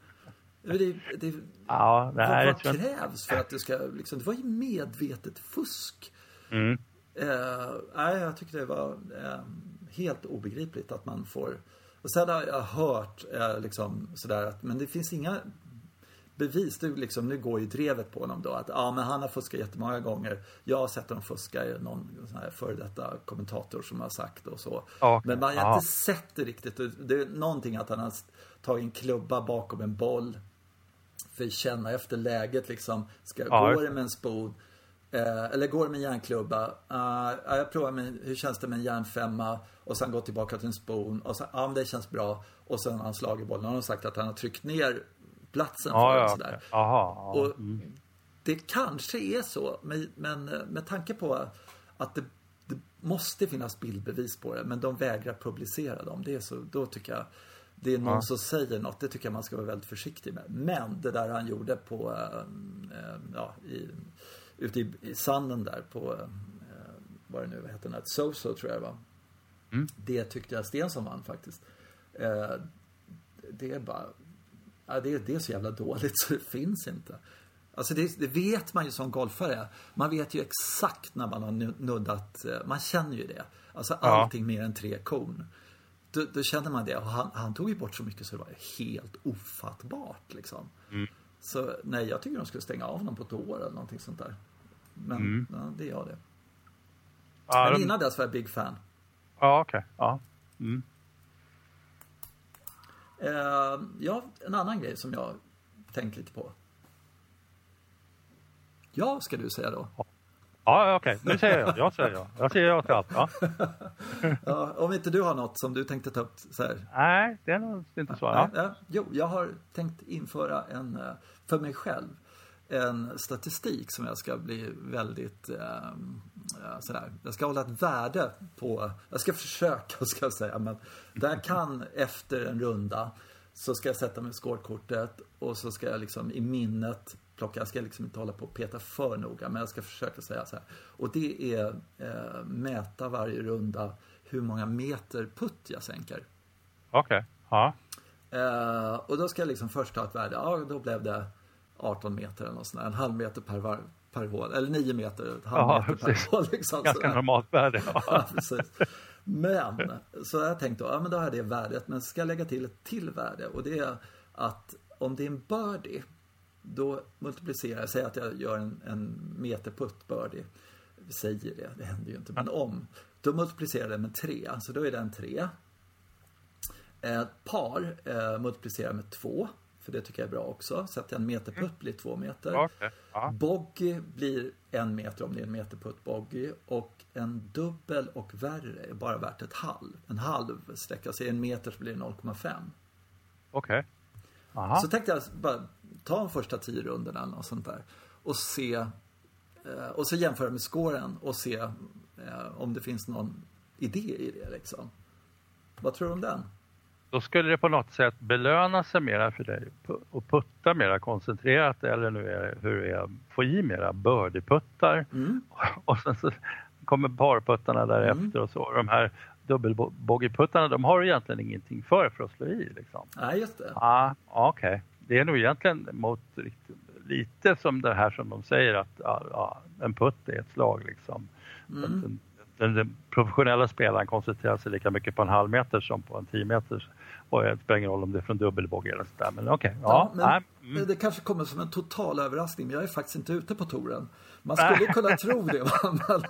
Det, det, ja, det vad, vad krävs för att du ska liksom, det var ju medvetet fusk. Mm. Eh, jag tycker det var eh, helt obegripligt att man får och sen har jag hört eh, liksom sådär att, men det finns inga bevis. Det liksom, nu går ju drevet på honom då. Att ja, men han har fuskat jättemånga gånger. Jag har sett honom fuska. Någon sån här före detta kommentator som har sagt och så. Okay. Men man har inte sett det riktigt. Det är någonting att han har tagit en klubba bakom en boll. För att känna efter läget liksom. Ska, ja. Går det med en spod? Eh, eller går med järnklubba? Uh, jag provar med, hur känns det med en järnfemma? Och sen gå tillbaka till en spon. Och sen, ja men det känns bra. Och sen har han slagit bollen. Har sagt att han har tryckt ner platsen ja, för ja, sådär. Aha, och mm. Det kanske är så, men, men med tanke på att det, det, måste finnas bildbevis på det, men de vägrar publicera dem. Det är så, då tycker jag det är någon ja. som säger något, det tycker jag man ska vara väldigt försiktig med. Men det där han gjorde på, äh, ja, i, ute i, sanden där på, äh, vad det nu heter, ett Soso tror jag det var. Mm. Det tyckte jag Stensson vann faktiskt. Äh, det är bara ja, det, det är så jävla dåligt så det finns inte. Alltså det, det, vet man ju som golfare. Man vet ju exakt när man har nuddat, eh, man känner ju det. Alltså allting ja. mer än tre korn. då, då kände man det. Och han, han tog ju bort så mycket så det var helt ofattbart liksom. Mm. Så nej, jag tycker de skulle stänga av honom på ett år eller någonting sånt där. Men Mm. ja, det är jag det. Ja, Men de, innan dess var jag big fan. ja okej. Ja. Mm. Eh, ja, en annan grej som jag tänkt lite på. Ja, ska du säga då. Ja, okej. Nu säger jag. Jag säger ja. Jag säger ja till allt. Ja. Ja, om inte du har något som du tänkte ta upp så här. Nej, det är nog inte så. Ja. Ja, jo, jag har tänkt införa en, eh, för mig själv, en statistik som jag ska bli väldigt, eh, eh, sådär, jag ska hålla ett värde på, jag ska försöka ska jag säga, men där kan efter en runda så ska jag sätta mig med skårkortet och så ska jag liksom i minnet plocka, jag ska liksom inte hålla på och peta för noga, men jag ska försöka säga så här. Och det är eh, mäta varje runda hur många meter putt jag sänker. Okej. Ja. Eh, och då ska jag liksom först ta ett värde. Ja, då blev det 18 meter eller något sånt där. En halv meter per, var, per hål. Eller 9 meter, ett halv Ja, meter precis. per hål. Liksom, Ganska sådär. normalt värde. Ja, Ja. precis. Men, så jag tänkte ja men då har det värdet. Men ska jag lägga till ett till värde. Och det är att om det är en birdie, då multiplicerar jag, säg att jag gör en, en meterputt birdie. Vi säger det, det händer ju inte. Men om, då multiplicerar jag det med 3. Så då är den 3. Ett par eh, multiplicerar med 2. För det tycker jag är bra också. Så att en meterputt blir 2 meter. Okej. Ja. Bogey blir en meter om det är en meterputt bogey. Och en dubbel och värre är bara värt ett halv. En halv sträcka. Så är en meter så blir det 0,5. Okej. Aha. Så tänkte jag bara ta de första tio rundorna eller något sånt där. Och se. Eh, och så jämföra med scoren och se eh, om det finns någon idé i det liksom. Vad tror du om den? Då skulle det på något sätt belöna sig mera för dig och putta mera koncentrerat eller nu är hur är få i mera birdie-puttar Mm. och sen så kommer parputtarna därefter och så. De här dubbelbogeyputtarna de har egentligen ingenting för för att slå i liksom. Nej, just det. Ja, okej. Det är nog egentligen mot lite som det här som de säger att ja, en putt är ett slag liksom. Mm. Den, professionella spelaren koncentrerar sig lika mycket på en halv meter som på en 10 meters. Och det spelar ingen roll om det är från dubbelbogey eller sådär. Men okej, ja. men nej, mm. Det kanske kommer som en total överraskning, men jag är faktiskt inte ute på touren. Man skulle kunna tro det. Men,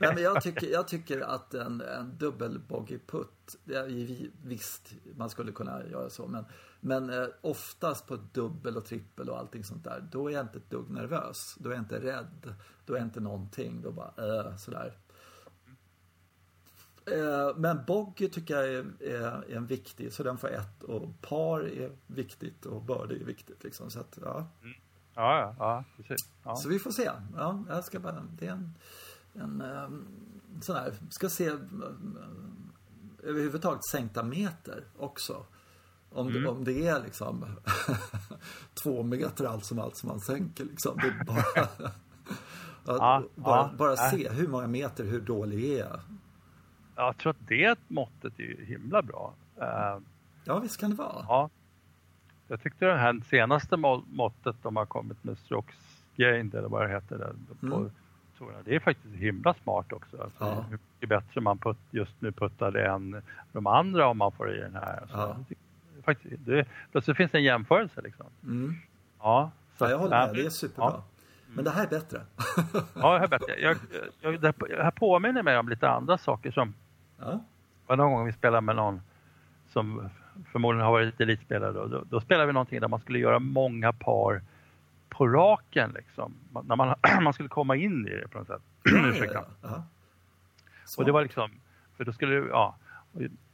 nej, men jag, tycker, jag tycker att en, en dubbel putt det är ju visst, man skulle kunna göra så, men, men eh, oftast på dubbel och trippel och allting sånt där, då är jag inte ett dugg nervös. Då är jag inte rädd. Då är jag inte någonting. Då bara, äh, sådär. Eh, Men bogey tycker jag är, är, är en viktig, så den får ett. Och par är viktigt och birdie är viktigt. Liksom. Så, att, ja. Ja, ja, ja, precis. Ja. så vi får se. Ja, jag ska bara, det är en, en um, sån här, ska se um, överhuvudtaget sänkta meter också. Om, det, om det är liksom två meter allt som allt som man sänker liksom. Bara, Ja, bara, ja, bara se hur många meter, hur dålig är jag? Jag tror att det måttet är himla bra. Eh, Ja, visst kan det vara. ja. Jag tyckte det här senaste må- måttet de har kommit med strokes gained eller vad det heter. Där, på, Mm. det är faktiskt himla smart också. Alltså, Ja. Hur mycket bättre man putt, just nu puttar än de andra om man får i den här. Alltså, Ja. faktiskt, det, plötsligt finns det en jämförelse liksom. Mm. Ja, så Ja, jag håller med, det är superbra. Ja. Men det här är bättre. Ja, jag, vet. jag, jag, det här påminner mig om lite andra saker som ja. någon gång vi spelade med någon som förmodligen har varit elitspelare då, då, då spelade vi någonting där man skulle göra många par på raken liksom. Man, när man, man skulle komma in i det på något sätt. Ursäkta. Ja, ja. Och det var liksom, för då skulle det, ja,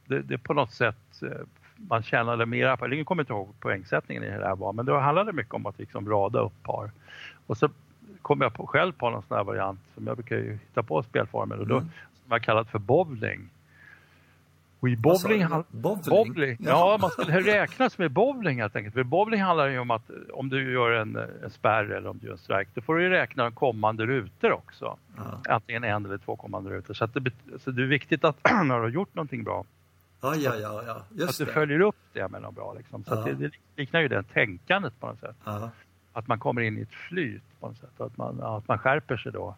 det, det på något sätt, eh, man tjänade mera på, jag kommer inte ihåg poängsättningen i det här var, men då handlade det mycket om att liksom rada upp par. Och så kom jag på, själv på någon sån här variant som jag brukar hitta på spelformer och då, Mm. som jag kallat för bowling. Och i bowling, Bowling? bowling. Ja, man skulle räkna som i bowling helt enkelt. För bowling handlar ju om att om du gör en, en spärr eller om du gör en strike, då får du räkna de kommande rutor också. Ja. Antingen en eller två kommande rutor. Så, att det, så det är viktigt att när du har gjort någonting bra, Ja, ja, ja, ja. att Just du det. följer upp det med något bra. Liksom. Så att Ja. det, det liknar ju det tänkandet på något sätt. Ja. Att man kommer in i ett flyt på något sätt. Att man, att man skärper sig då.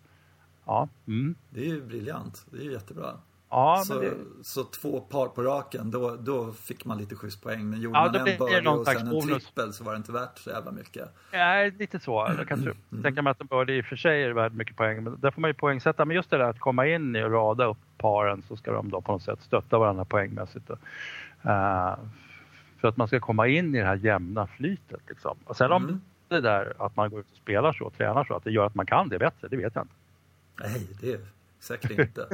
Ja, mm. Det är ju briljant. Det är ju jättebra. Ja, så, det... så två par på raken, då, då fick man lite schysst poäng. Men gjorde Ja, man en birdie och sen en bonus. trippel så var det inte värt så jävla mycket. Nej, lite så. Jag kan tro. tänka mig att en birdie i och för sig är värd mycket poäng. Men där får man ju poängsätta. Men just det där att komma in i och rada upp paren så ska de då på något sätt stötta varandra poängmässigt. Eh, för att man ska komma in i det här jämna flytet. Liksom. Och sen om Mm. det där att man går ut och spelar så, tränar så, att det gör att man kan det bättre, det vet jag inte. Nej, det är säkert inte.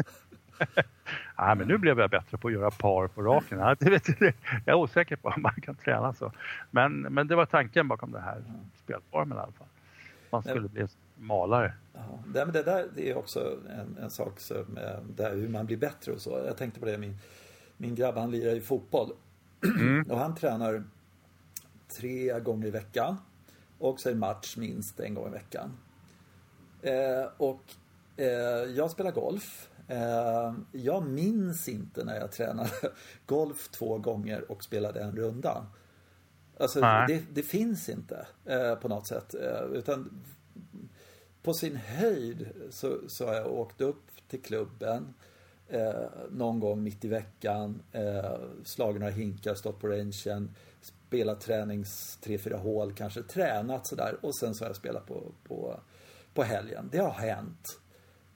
Nej, men nu blev jag bättre på att göra par på raken. Det vet jag, är osäker på om man kan träna så. Men, men det var tanken bakom den här spelformen i alla fall. Man skulle bli malare. Ja, det, men det där det är också en, en sak som, eh, där hur man blir bättre och så. Jag tänkte på det, min, min grabb han lirar ju fotboll. och han tränar tre gånger i veckan. Och så är det match minst en gång i veckan. Eh, och eh, jag spelar golf. Eh, jag minns inte när jag tränade golf två gånger och spelade en runda. Alltså det, det finns inte eh, på något sätt. Eh, utan på sin höjd så, så har jag åkt upp till klubben eh, någon gång mitt i veckan, eh, slagit några hinkar, stått på rangen, spelat tränings tre, fyra hål, kanske tränat sådär och sen så har jag spelat på, på, på helgen. Det har hänt.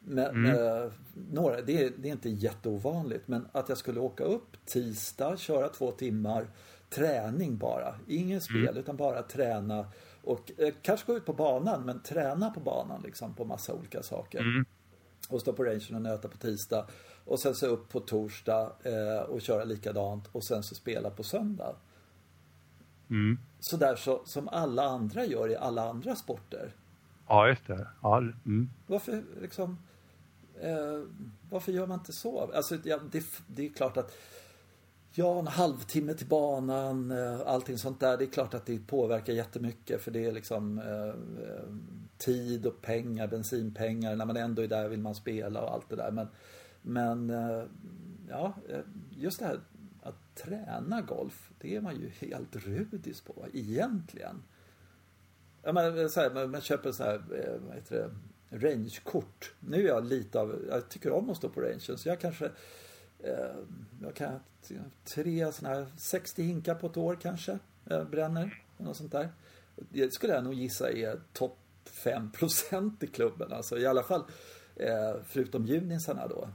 Men, eh, några, det, är, det är inte jätteovanligt, men att jag skulle åka upp tisdag, köra två timmar, träning bara. Ingen spel, utan bara träna. Och eh, kanske gå ut på banan, men träna på banan liksom på massa olika saker. Och stå på rangen och nöta på tisdag. Och sen så upp på torsdag eh, och köra likadant och sen så spela på söndag. Mm. Sådär så, som alla andra gör i alla andra sporter. Ja, just det. Ja, mm. Varför liksom eh, Varför gör man inte så? Alltså ja, det, det är klart att Ja, en halvtimme till banan, eh, allting sånt där. Det är klart att det påverkar jättemycket för det är liksom eh, eh, tid och pengar, bensinpengar. När man ändå är där vill man spela och allt det där. Men, men eh, ja, eh, just det här att träna golf, det är man ju helt rudis på egentligen. Ja, men, så här, man, man köper så här, vad heter det, rangekort. Nu är jag lite av, jag tycker om att stå på rangen så jag kanske eh, jag kan tre sådana här 60 hinkar på ett år kanske eh, bränner. Något sånt där. Det skulle jag nog gissa är topp 5% i klubben. Alltså i alla fall eh, förutom junisarna då.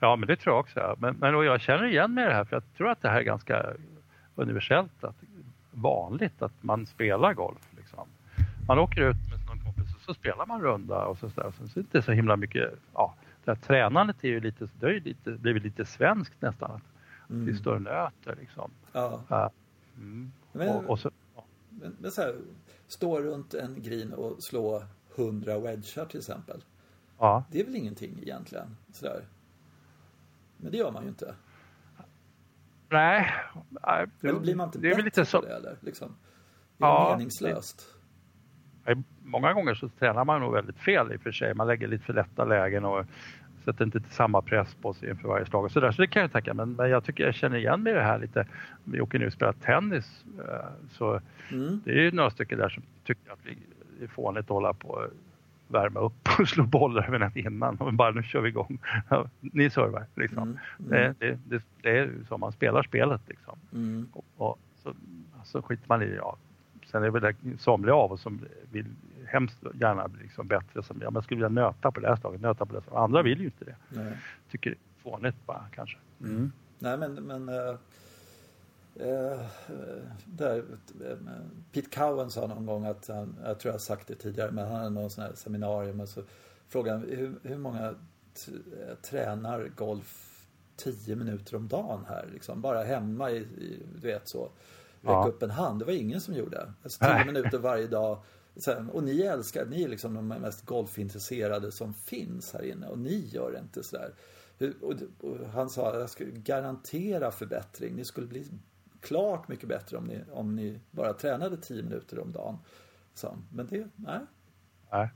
Ja, men det tror jag också. Men, men och jag känner igen mig i det här för jag tror att det här är ganska universellt, att, vanligt att man spelar golf. Liksom. Man åker ut med någon kompis och så spelar man runda och så, så, där. så det är inte så himla mycket, ja, det här tränandet är ju lite, det har ju lite, blivit lite svenskt nästan. Att Vi står och nöter liksom. Ja. Ja. Mm. Men, Och, och så, ja. men, men så här, stå runt en green och slå 100 wedgar till exempel. ja. Det är väl ingenting egentligen. Sådär. Men det gör man ju inte. Nej, nej, det, Eller blir man inte det är väl bättre lite så. på det eller? Liksom. Det är Ja, meningslöst. Nej, Många gånger så tränar man nog väldigt fel i och för sig. Man lägger lite för lätta lägen och sätter inte samma press på sig inför varje slag och så där. Så det kan jag tänka men, men jag tycker jag känner igen mig i det här lite. Vi åker nu och spelar tennis eh, så Mm. det är ju några stycken där som tycker att vi det är fånigt att hålla på och värma upp och slå bollar även att innan. Och bara nu kör vi igång. Ni servar liksom. Mm, Det, det, det, det är så man spelar spelet liksom. Mm. Och, och så, så skiter man i det. Ja. Sen är det väl somliga av oss som vill hemskt gärna liksom bättre. Som, ja, man skulle vilja nöta på det här slaget, nöta på det slaget. Andra vill ju inte det. Nej. Tycker det är fånigt bara kanske. Nej men, men äh, äh, där, äh, Pete Cowan sa någon gång att han, jag tror jag har sagt det tidigare, men han hade någon sån här seminarium och så frågade han hur, hur många äh, tränar golf 10 minuter om dagen här liksom, bara hemma i, i du vet så. Räcka Ja. upp en hand, det var ingen som gjorde. Alltså 10 Nej. minuter varje dag. Sen, och ni älskar, ni är liksom de mest golfintresserade som finns här inne och ni gör inte sådär. Och, och han sa, jag skulle garantera förbättring. Ni skulle bli klart mycket bättre om ni, om ni bara tränade 10 minuter om dagen. Så, men det, nej. Nej,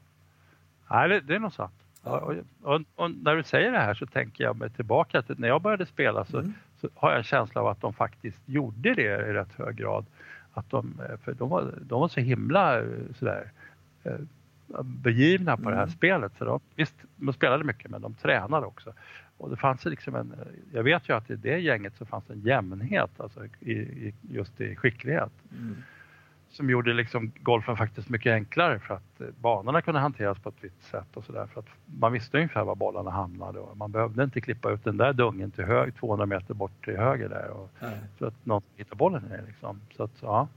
Nej det, det är nog sant. Ja. Och, och, och när du säger det här så tänker jag mig tillbaka till när jag började spela så, Mm. så har jag en känsla av att de faktiskt gjorde det i rätt hög grad. Att de, eh, för de var, de var så himla eh, sådär eh, begivna på det här Mm. spelet. Så de, visst, de spelade mycket men de tränade också. och det fanns liksom en, jag vet ju att i det gänget så fanns en jämnhet alltså i, i just i skicklighet. Mm. Som gjorde liksom golfen faktiskt mycket enklare för att eh, banorna kunde hanteras på ett visst sätt och sådär. För att man visste ungefär var bollarna hamnade och man behövde inte klippa ut den där dungen till hög, 200 meter bort till höger där. Och, så att någon hittar bollen i liksom. Så att ja,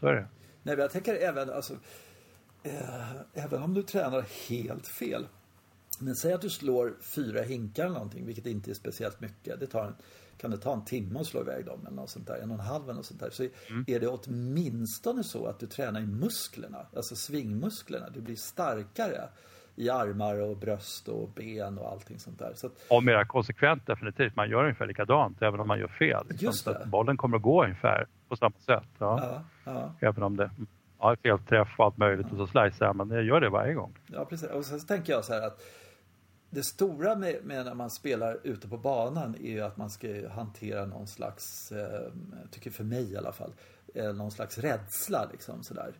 så är det. Nej, men jag tänker även, alltså, eh, även om du tränar helt fel men säg att du slår fyra hinkar eller någonting, vilket inte är speciellt mycket. Det tar en, kan det ta en timme att slå iväg dem eller något sånt där, en och en halv eller sånt där. Så mm. är det åtminstone så att du tränar i musklerna, alltså svingmusklerna. Du blir starkare i armar och bröst och ben och allting sånt där. Så att, och mera konsekvent definitivt. Man gör ungefär likadant även om man gör fel. Liksom. Just det. Så bollen kommer att gå ungefär på samma sätt. Ja. Ja, ja. Även om det ja, felträff och allt möjligt ja. och så slicear man. Jag gör det varje gång. Ja, precis. Och sen så tänker jag så här att det stora med, med, när man spelar ute på banan är ju att man ska hantera någon slags, eh, tycker för mig i alla fall, eh, någon slags rädsla liksom sådär.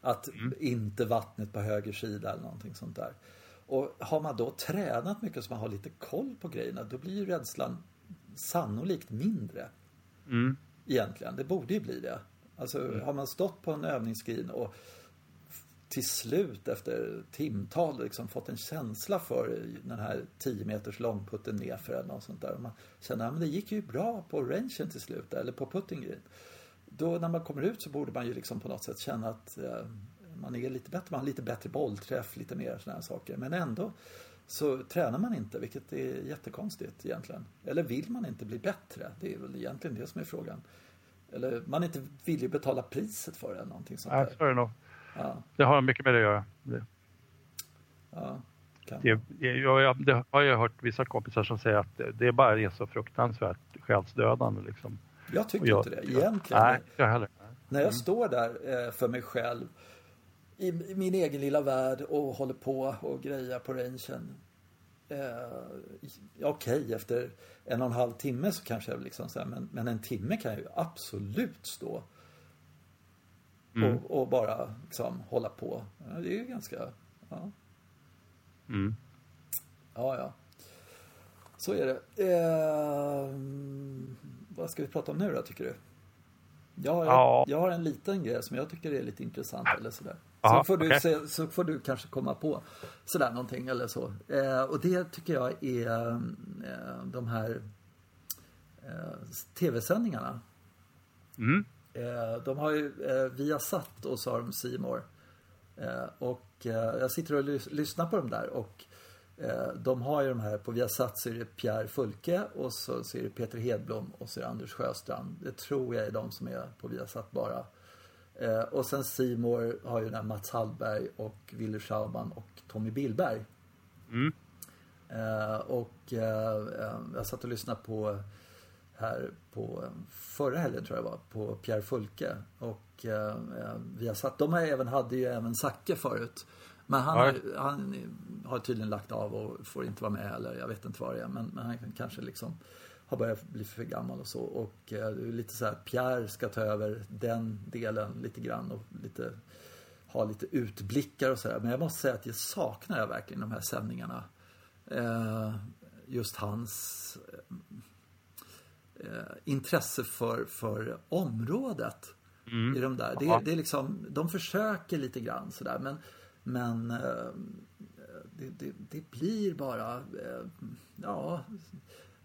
Att mm. inte vattnet på höger sida eller någonting sånt där. Och har man då tränat mycket så man har lite koll på grejerna då blir ju rädslan sannolikt mindre. Mm. Egentligen, det borde ju bli det. Alltså mm. har man stått på en övningsskrin och till slut efter timtal liksom fått en känsla för den här 10 meters långputten nerför eller något sånt där. Och man känner att det gick ju bra på rangen till slut, eller på putting green. Då när man kommer ut så borde man ju liksom på något sätt känna att eh, man är lite bättre, man har lite bättre bollträff, lite mer sådana här saker. Men ändå så tränar man inte, vilket är jättekonstigt egentligen. Eller vill man inte bli bättre? Det är väl egentligen det som är frågan. Eller man inte vill ju betala priset för det eller någonting sånt där. Ja, nog. Ja. Det har mycket med det att göra. Det. Ja, det, jag, det har jag hört vissa kompisar som säger att det, bara är så fruktansvärt själsdödande. Liksom. Jag tycker jag, inte det egentligen. Nej, jag heller. När jag mm. står där eh, för mig själv i, i min egen lilla värld och håller på och grejar på rangen. Eh, Okej, okay, efter en och en halv timme så kanske jag liksom så här, men, men en timme kan jag ju absolut stå Mm. Och, och, bara liksom hålla på. Ja, det är ju ganska... Ja. Mm. Ja, ja. Så är det. Eh, vad ska vi prata om nu då, tycker du? Jag har, ja. jag har en liten grej som jag tycker är lite intressant eller sådär. Aha, så, får du okay. se, så får du kanske komma på sådär någonting eller så. Eh, och det tycker jag är eh, de här eh, tv-sändningarna. Mm. Eh, de har ju eh, Viasat och så har de Simor. Eh, och jag sitter och lyssnar på dem där och de har ju de här, på Viasat så är det Pierre Fulke och så, så är det Peter Hedblom och så är det Anders Sjöstrand. Det tror jag är de som är på Viasat bara. och sen Simor har ju den här Mats Hallberg och Wille Schauman och Tommy Billberg. Mm. och jag satt och lyssnade på här på förra helgen tror jag var, på Pierre Fulke. Och eh, eh, vi har satt, de har även, hade ju även Zacke förut. Men han, har, han har tydligen lagt av och får inte vara med eller jag vet inte vad det är. Men, men han kanske liksom har börjat bli för gammal och så. Och eh, lite så här, Pierre ska ta över den delen lite grann och lite ha lite utblickar och sådär. Men jag måste säga att jag saknar jag verkligen de här sändningarna. Eh, just hans eh, intresse för, för området. Mm. I de där. Det, det, är liksom, de försöker lite grann sådär men, men eh, det, det, det, blir bara, eh, ja,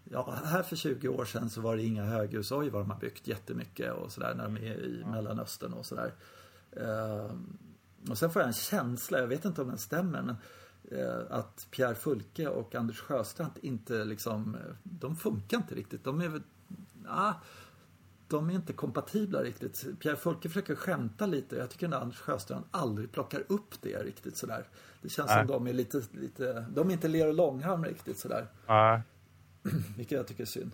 ja, här för 20 år sedan så var det inga höghus. Oj vad de har byggt jättemycket och sådär när de är i. Mellanöstern och sådär. Eh, och sen får jag en känsla, jag vet inte om den stämmer, men eh, att Pierre Fulke och Anders Sjöstrand inte liksom, de funkar inte riktigt. De är ah, de är inte kompatibla riktigt. Pierre Fulke försöker skämta lite. Jag tycker att Anders Sjöstrand aldrig plockar upp det riktigt sådär. Det känns Nej. som de är lite, lite, de är inte Leo Långhamn riktigt sådär. Nej. Vilket jag tycker är synd.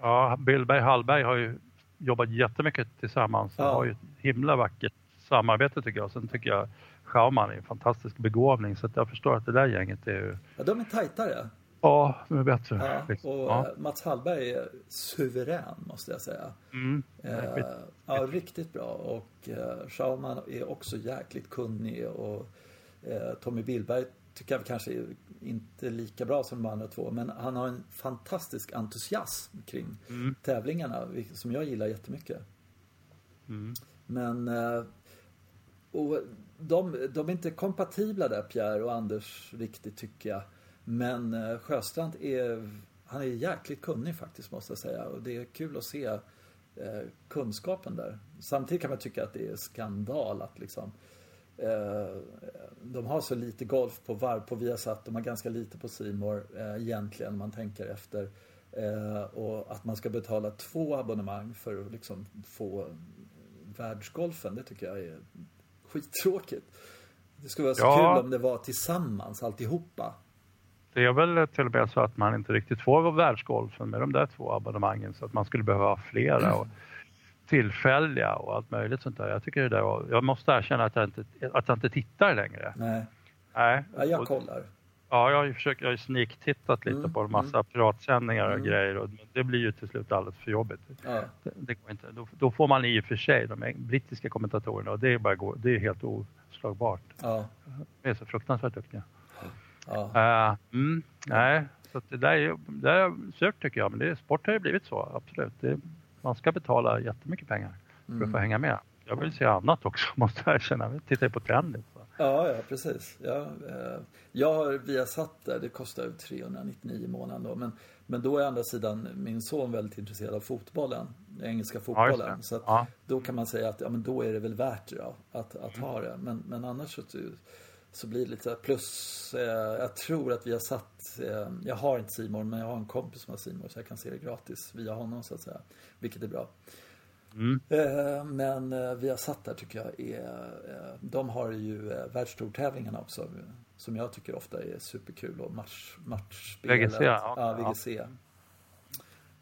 Ja, Billberg Hallberg har ju jobbat jättemycket tillsammans. Ja. har ju ett himla vackert samarbete tycker jag. Sen tycker jag Schauman är en fantastisk begåvning så att jag förstår att det där gänget är ju... Ja, de är tajtare. Ja, är bättre. Ja, och ja. Mats Hallberg är suverän måste jag säga. Mm. Eh, ja, riktigt bra. Och eh, Schauman är också jäkligt kunnig och eh, Tommy Billberg tycker jag kanske är inte lika bra som de andra två. Men han har en fantastisk entusiasm kring Mm. tävlingarna som jag gillar jättemycket. Mm. Men eh, och de, de är inte kompatibla där Pierre och Anders riktigt tycker jag. Men eh, Sjöstrand är, han är jäkligt kunnig faktiskt måste jag säga. Och det är kul att se eh, kunskapen där. Samtidigt kan man tycka att det är skandal att liksom eh, de har så lite golf på varv på Viasat. De har ganska lite på Simor eh, egentligen om man tänker efter. Och att man ska betala två abonnemang för att liksom få världsgolfen, det tycker jag är skittråkigt. Det skulle vara så Ja. kul om det var tillsammans alltihopa. Det är väl till och med så att man inte riktigt får världsgolfen med de där två abonnemangen så att man skulle behöva ha flera och tillfälliga och allt möjligt sånt där. Jag tycker det där var, jag måste erkänna att jag inte, att jag inte tittar längre. Nej, Nej. ja, jag kollar. Ja, jag har ju försökt, jag har lite Mm, på en massa piratsändningar och Mm. grejer och det blir ju till slut alldeles för jobbigt. Ja, Det, det går inte. Då, då får man i och för sig de brittiska kommentatorerna och det är, bara det är helt oslagbart. ja, De är så fruktansvärt duktiga. Ja. Uh, mm, nej, så det där är, det är surt tycker jag, men det, sport har ju blivit så, absolut. Det, man ska betala jättemycket pengar för att Mm. få hänga med. Jag vill se annat också, måste jag erkänna. Jag tittar ju på så. Ja, ja precis. Ja, eh, jag har Viasat där, det kostar ju 399 i månaden då. Men, men då är å andra sidan min son väldigt intresserad av fotbollen. Engelska Ja, fotbollen. det. så att Ja. då kan man säga att ja, men då är det väl värt det då, att, att ha det. Men, men annars så, så blir det lite plus eh, jag tror att vi har satt, eh, jag har inte Simor men jag har en kompis som har Simor så jag kan se det gratis via honom så att säga. Vilket är bra. Mm. Eh, Men eh, vi har satt där tycker jag är, eh, de har ju eh, världstourtävlingarna också. Som jag tycker ofta är superkul och match, matchspelet. VGC, ja. ja. VGC.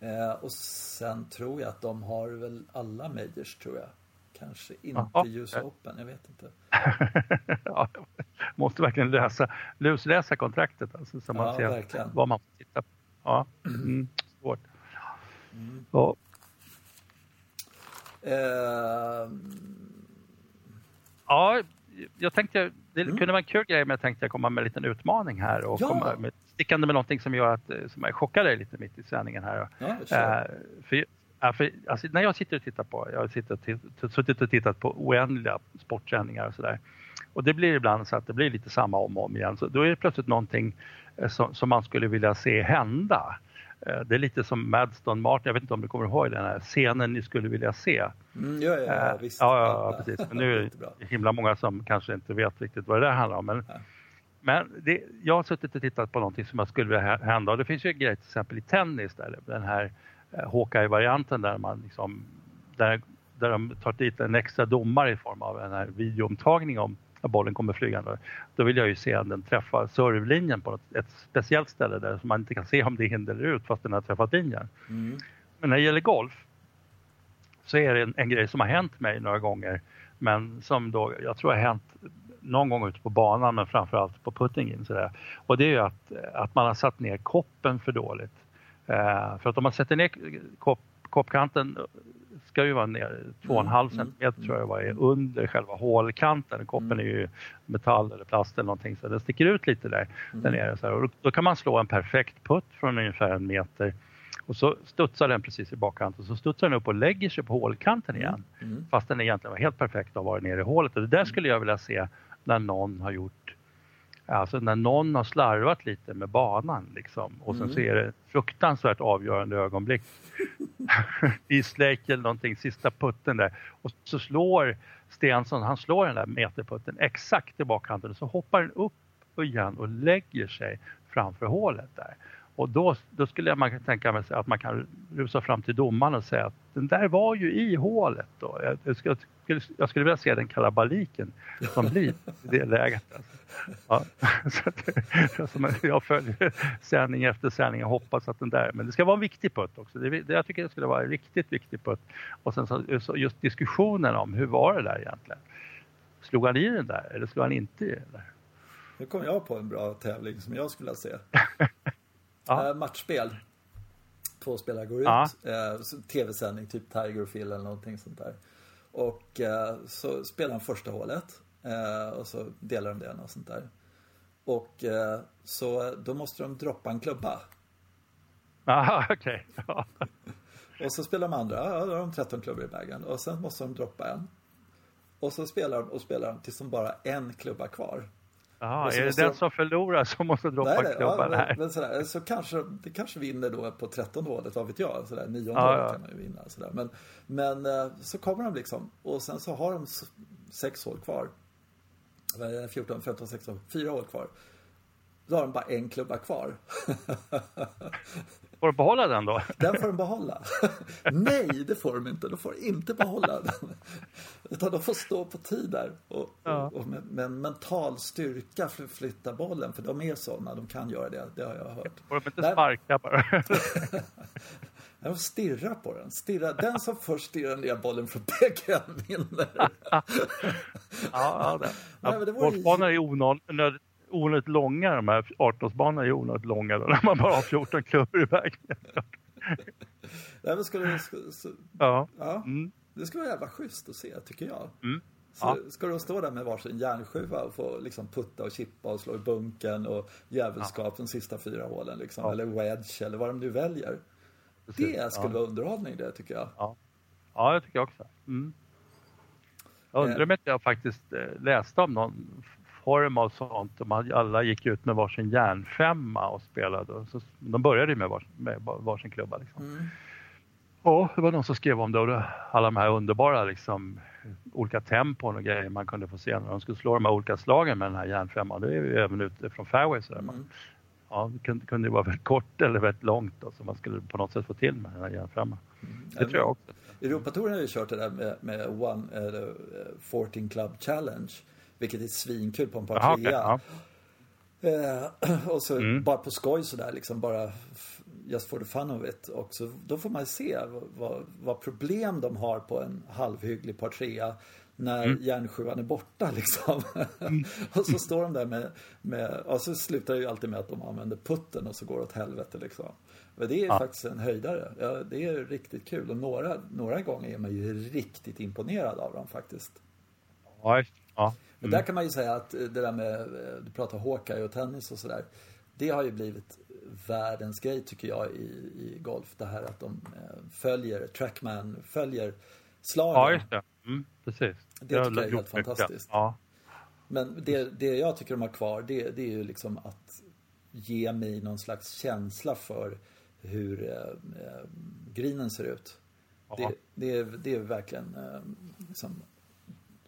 Eh, Och sen tror jag att de har väl alla majors tror jag. Kanske inte Jaha, US. Open, jag vet inte. ja, måste verkligen läsa, lusläsa kontraktet alltså, så man Ja, ser verkligen. vad man får titta på. Ja, mm, svårt. Mm. Ja, Eh, ja, jag tänkte, det Mm. kunde vara en kul grej men jag tänkte komma med en liten utmaning här och Ja. komma med, stickande med någonting som gör att, som jag chockar dig lite mitt i sändningen här. ja. Eh, för, ja, för, alltså, när jag sitter och tittar på, jag har suttit och tittat på oändliga sportsändningar och sådär. Och det blir ibland så att det blir lite samma om och om igen. Så då är det plötsligt någonting eh, som, som man skulle vilja se hända. Eh, Det är lite som Madston Martin, jag vet inte om du kommer ihåg den här scenen ni skulle vilja se. Mm, ja, ja, ja, Eh, visst. Ja, ja, ja precis. Men nu är det himla många som kanske inte vet riktigt vad det där handlar om. Men, Ja. men det, jag har suttit och tittat på någonting som jag skulle vilja hä- hända. Och det finns ju grejer till exempel i tennis där, den här Hawkeye-varianten där man liksom, där, där de tar dit en extra domare i form av en här videoomtagning om när bollen kommer flygande. Då vill jag ju se att den träffar servelinjen på något, ett speciellt ställe där så man inte kan se om det är in eller ut fast den har träffat linjen. Mm. Men när det gäller golf så är det en, en grej som har hänt mig några gånger men som då, jag tror har hänt någon gång ute på banan men framförallt på putting in sådär. Och det är ju att, att man har satt ner koppen för dåligt. Eh, för att om man sätter ner kopp, koppkanten ska ju vara ner 2,5 Mm, mm, centimeter tror jag var är under själva hålkanten. Koppen Mm. är ju metall eller plast eller någonting så den sticker ut lite där, där Mm. nere. Så här. Och då, då kan man slå en perfekt putt från ungefär en meter och så studsar den precis i bakkanten så studsar den upp och lägger sig på hålkanten igen. Mm. Fast den egentligen var helt perfekt och varit nere i hålet. Och det där skulle jag vilja se när någon har gjort Alltså när någon har slarvat lite med banan liksom. Och sen Mm. så är det fruktansvärt avgörande ögonblick. Islake eller någonting, sista putten där. Och så slår Stensson, han slår den där meterputten exakt i bakkanten och så hoppar den upp igen och lägger sig framför hålet där. Och då, då skulle man kunna tänka mig att man kan rusa fram till domaren och säga att den där var ju i hålet. Då. Jag, jag, skulle, jag skulle vilja se den kalabaliken som blir i det läget. Alltså. Ja. Så att, jag följer sändning efter sändning och hoppas att den där, men det ska vara en viktig putt också. Det, det, jag tycker det skulle vara en riktigt viktig putt. Och sen så, så just diskussionen om hur var det där egentligen? Slog han i den där eller slog han inte i den där? Nu kom jag på en bra tävling som jag skulle vilja se. Ja. Eh, matchspel. Två spelare går ut. Ja. Så Tv-sändning, typ Tiger och Phil eller någonting sånt där. Och eh, så spelar de första hålet. Eh, och så delar de det och sånt där. Och eh, så då måste de droppa en klubba. Aha, okej. Ja. Och så spelar de andra, ja, då har de 13 klubbor i bagen. Och sen måste de droppa en. Och så spelar de och spelar de tills de bara en klubba kvar. Jaha, är det den de- som förlorar som måste droppa Nej, nej, klubban? ja, men, Nej. men sådär, så kanske, det kanske vinner då på 13 hålet, vad vet jag. Sådär, nionde Ja, hålet kan man ju vinna. Sådär. Men, men eh, så kommer de liksom och sen så har de sex hål kvar. Vad är det, 14, 15, 16, fyra hål kvar. Då har de bara en klubba kvar. Får du behålla den då? Den får de behålla. Nej, det får de inte. De får inte behålla den. Utan de får stå på tid där och, Ja. och, med, med en mental styrka fly- flytta bollen. För de är sådana, de kan göra det. Det har jag hört. Får de inte sparka bara? Nej, De stirrar på den. Stirrar. Den som först stirrar ner bollen från bäcken vinner. ja, ja, det. Nej, det Golfbanor är onödigt, onödigt långa, de här 18-årsbanorna är onödigt långa då, när man bara har 14 klubbor i vägen. Nej, men skulle, så, Ja. ja, Mm. det skulle vara jävla schysst att se, tycker jag. Mm. Så Ja. Ska de stå där med varsin järnsjuva och få liksom putta och chippa och slå i bunken och djävulskap de sista fyra hålen liksom. Ja. Eller wedge eller vad de nu väljer. Precis. Det skulle ja. vara underhållning det tycker jag. Ja. ja, det tycker jag också. Mm. Jag undrar om inte jag faktiskt eh, läste om någon form av sånt. De alla gick ut med varsin järnfemma och spelade. Och Så, de började med, vars, med varsin klubba. Liksom. Mm. Ja, det var någon som skrev om det och alla de här underbara liksom, olika tempon och grejer man kunde få se när de skulle slå de här olika slagen med den här järnfemman. Det är ju även ute från fairway. Så. Mm. Man, ja, det kunde, kunde ju vara väldigt kort eller väldigt långt då, som man skulle på något sätt få till med den här järnfemman. Det tror jag också. Europatouren har ju kört det där med, med one, eller, eh, 14 Club Challenge. Vilket är svinkul på en par okej, trea. ja. Eh, och så Mm. bara på skoj sådär liksom bara just for the fun of it. Och så, då får man se vad, vad, vad problem de har på en halvhygglig par trea när Mm. järnsjuan är borta liksom. och så står de där med, med, och så slutar det ju alltid med att de använder putten och så går det åt helvete liksom. Men det är Ja. faktiskt en höjdare. Ja, det är riktigt kul och några, några gånger är man ju riktigt imponerad av dem faktiskt. Ja, ja. Men där kan man ju säga att det där med, eh, du pratar Hawkeye och tennis och sådär. Det har ju blivit världens grej tycker jag i, i golf. Det här att de eh, följer, Trackman följer slagen. ja, just det. Mm, precis. Det tycker jag är helt fantastiskt. Ja, Men det, det jag tycker de har kvar det, det är ju liksom att ge mig någon slags känsla för hur eh, eh, greenen ser ut. Ja. Det, det, är, det är verkligen eh, liksom,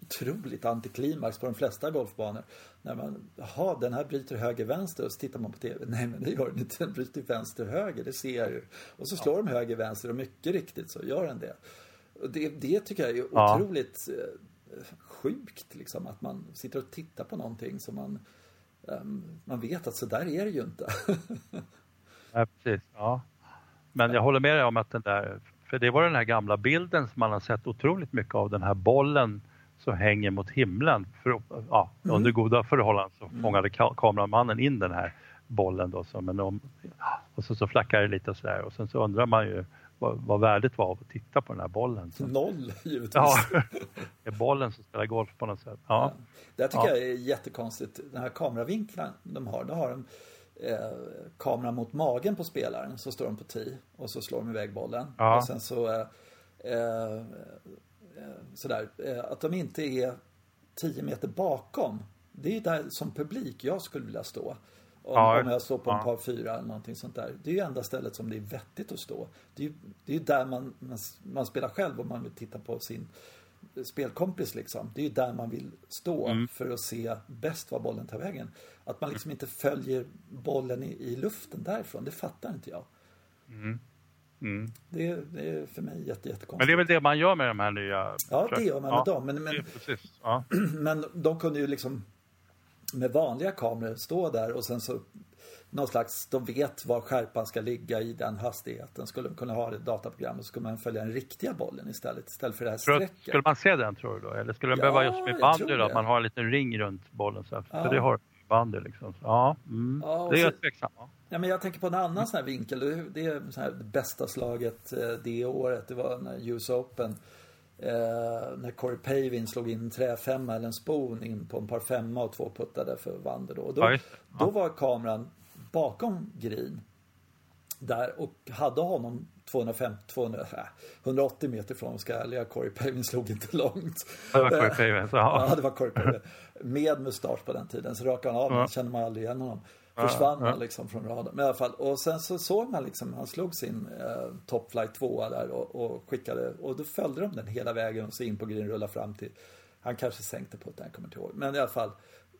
otroligt antiklimax på de flesta golfbanor. När man, jaha, den här bryter höger-vänster och så tittar man på TV. Nej, men det gör den inte. Den bryter vänster-höger, det ser jag ju. Och så slår de höger-vänster och mycket riktigt så gör den det. Och det, det tycker jag är Ja. otroligt eh, sjukt liksom. Att man sitter och tittar på någonting som man, ehm, man vet att så där är det ju inte. ja, precis. Ja. Men jag håller med dig om att den där, för det var den här gamla bilden som man har sett otroligt mycket av, den här bollen som hänger mot himlen. För, ja, Mm. Under goda förhållanden så fångade ka- kameramannen in den här bollen då som en och så, så flackade det lite och sådär och sen så undrar man ju vad, vad värdet var av att titta på den här bollen. Så, Noll givetvis. ja, det är bollen som spelar golf på något sätt. Ja, Det här tycker Ja. jag är jättekonstigt. Den här kameravinkeln de har, då har de eh, kameran mot magen på spelaren. Så står de på tee och så slår de iväg bollen. Ja. Och sen så eh, eh, eh, sådär, eh, att de inte är 10 meter bakom. Det är där som publik jag skulle vilja stå. Om, Ja, om jag står på en ja. par fyra eller någonting sånt där. Det är ju enda stället som det är vettigt att stå. Det är ju det är där man, man, man spelar själv om man vill titta på sin spelkompis liksom. Det är ju där man vill stå Mm. för att se bäst var bollen tar vägen. Att man liksom inte följer bollen i, i luften därifrån, det fattar inte jag. mm. Det, är- det är för mig jätte, Men jättekonstigt. det är väl det man gör med de här nya... Ja, det gör man med ja, dem. Men, det men. Ja. men de kunde ju liksom med vanliga kameror stå där och sen så någon slags, de vet var skärpan ska ligga i den hastigheten. Skulle de kunna ha det dataprogrammet så skulle man följa den riktiga bollen istället, istället för det här strecket. skulle man se den tror du då? Eller skulle den Ja, behöva just i jag bandy då? Att man har en liten ring runt bollen så här. Ja. För det har bandy liksom. Ja, mm. Ja, och det är jag tveksam. Ja. Men jag tänker på en annan sån här vinkel. Det- Det är så här, det bästa slaget eh, det året. Det var när US Open Eh, när Corey Pavin slog in en träfemma eller en spon in på en par femma och två puttade för Wander då. Då, Ja, då var kameran bakom green. Där och hade honom 250, 200, äh, 180 meter från ska jag ärliga. Corey Pavin slog inte långt. Det var Corey Pavin, så ja. Det var Corey Pavin. Med mustasch på den tiden. Så rakade han av ja. kände man aldrig igen honom. Försvann han liksom från radarn. Men i alla fall. Och sen så såg man liksom, han slog sin eh, top flight tvåa där och, och skickade. Och då följde de den hela vägen och så in på green rullade fram till. Han kanske sänkte putten, jag kommer inte ihåg. Men i alla fall.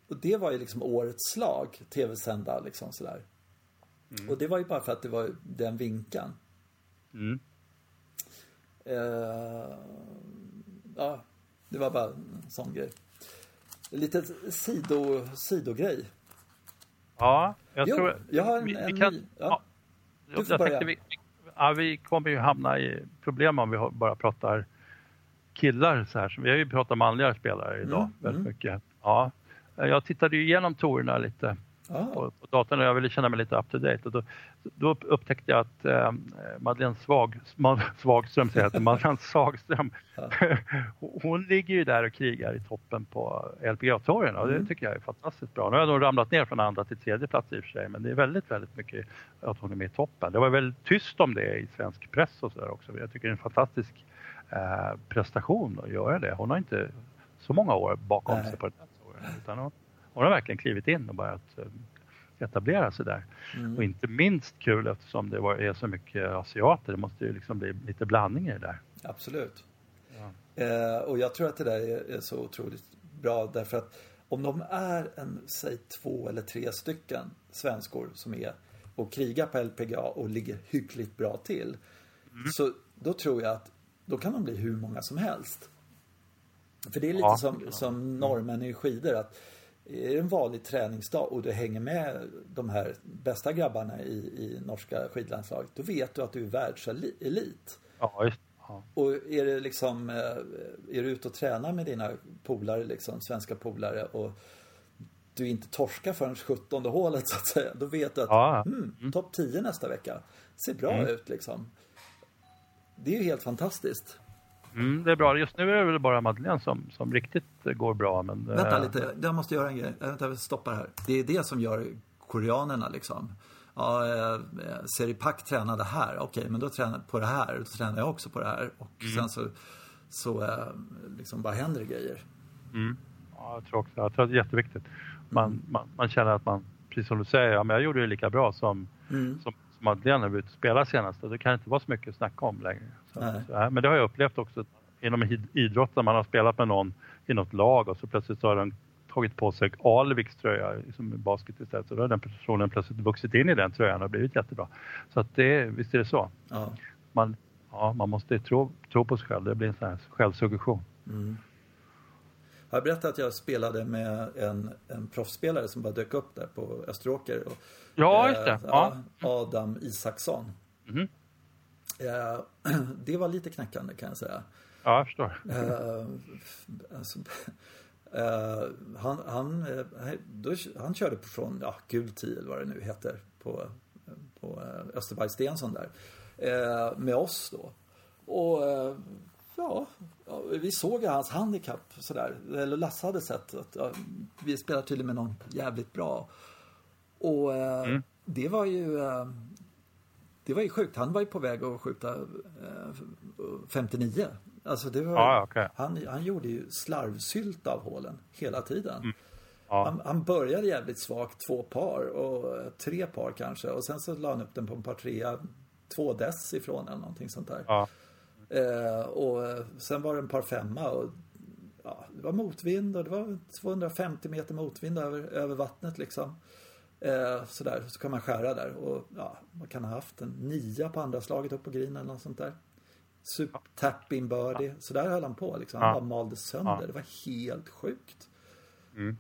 Och det var ju liksom årets slag. Tv-sända liksom sådär. Och det var ju bara för att det var den vinkeln. Mm. Eh, ja, det var bara en sån grej. Lite sido, sidogrej. Ja, jag Jo, tror... jag har en- vi, vi en kan, ny- ja. ja. Du får jag börja. tänkte vi, ja, vi kommer ju hamna i problem om vi bara pratar killar så här. Vi har ju pratat manliga spelare idag Mm, väldigt mm. mycket. Ja, jag tittade ju igenom tourerna lite Ja, på, på datorn och jag ville känna mig lite up to date. Och då, då upptäckte jag att eh, Madeleine Svag, Svagström, säger jag Madeleine Sagström, hon ligger ju där och krigar i toppen på LPGA-touren och det Mm. tycker jag är fantastiskt bra. Nu har de ramlat ner från andra till tredje plats i och för sig, men det är väldigt, väldigt mycket att hon är med i toppen. Det var väldigt tyst om det i svensk press och sådär också. Jag tycker det är en fantastisk eh, prestation att göra det. Hon har inte så många år bakom Nej. sig på den här touren, utan hon, har verkligen klivit in och börjat eh, etablera sig där. Mm. Och inte minst kul eftersom det var, är så mycket asiater. Det måste ju liksom bli lite blandning i det där. absolut. Ja. Eh, och jag tror att det där är, är så otroligt bra därför att om de är en, säg två eller tre stycken svenskor som är och krigar på LPGA och ligger hyggligt bra till. Så då tror jag att då kan de bli hur många som helst. För det är lite Ja. som, som norrmän i skidor att är det en vanlig träningsdag och du hänger med de här bästa grabbarna i, i norska skidlandslaget då vet du att du är världselit. Ja, just ja. Och är det liksom, eh, är du ute och tränar med dina polare, liksom, svenska polare och du inte torskar förrän 17 hålet så att säga, då vet du att Ja. mm, topp 10 nästa vecka ser bra Mm. ut liksom. Det är ju helt fantastiskt. Mm, det är bra. Just nu är det väl bara Madeleine som, som riktigt går bra. Men, Vänta eh, lite, jag måste göra en grej. Vänta, jag stoppar här. Det är det som gör koreanerna liksom. Ja, eh, Seripak tränade här, okej, men då tränar på det här, då tränar jag också på det här. Och Mm. sen så, så eh, liksom bara händer det grejer. Mm. Ja, jag tror också jag tror det är jätteviktigt. Man, man, man känner att man, precis som du säger, ja, men jag gjorde det lika bra som, Mm. som, som Madeleine när vi spelade senast. Det kan inte vara så mycket att snacka om längre. Nej. men det har jag upplevt också inom id- idrotten. Man har spelat med någon i något lag och så plötsligt så har den tagit på sig Alviks tröja i basket istället. Så då har den personen plötsligt vuxit in i den tröjan och blivit jättebra. Så att det, visst är det så. Ja. Man, ja, man måste tro, tro på sig själv. Det blir en sån här självsuggestion. Mm. Jag berättade att jag spelade med en, en proffsspelare som bara dök upp där på Österåker. Och, Ja, just det. eh, Ja. Adam Isaksson. Mhm. Eh, det var lite knäckande kan jag säga. Ja, jag förstår. Eh, alltså, eh, han, han, då, han körde på från ja, gul 10 eller vad det nu heter på, på Österberg Stensson där. Med oss då. Och ja, vi såg hans handikapp sådär. Eller Lasse hade sett att ja, vi spelar tydligen med någon jävligt bra. Och Mm. det var ju det var ju sjukt. Han var ju på väg att skjuta eh, 59. Alltså det var, Ja, okej. han, han gjorde ju slarvsylt av hålen hela tiden. Mm. Ja. Han, han började jävligt svagt, två par och eh, tre par kanske. Och sen så la han upp den på en par trea, två dess ifrån eller någonting sånt där. Ja. Eh, och eh, sen var det en par femma och ja, det var motvind och det var 250 meter motvind över, över vattnet liksom. Eh, sådär, så kan man skära där och ja, man kan ha haft en nia på andra slaget upp på green eller något sånt där. Super tap in birdie. Så där höll han på liksom. Han bara malde sönder. Det var helt sjukt. Mm.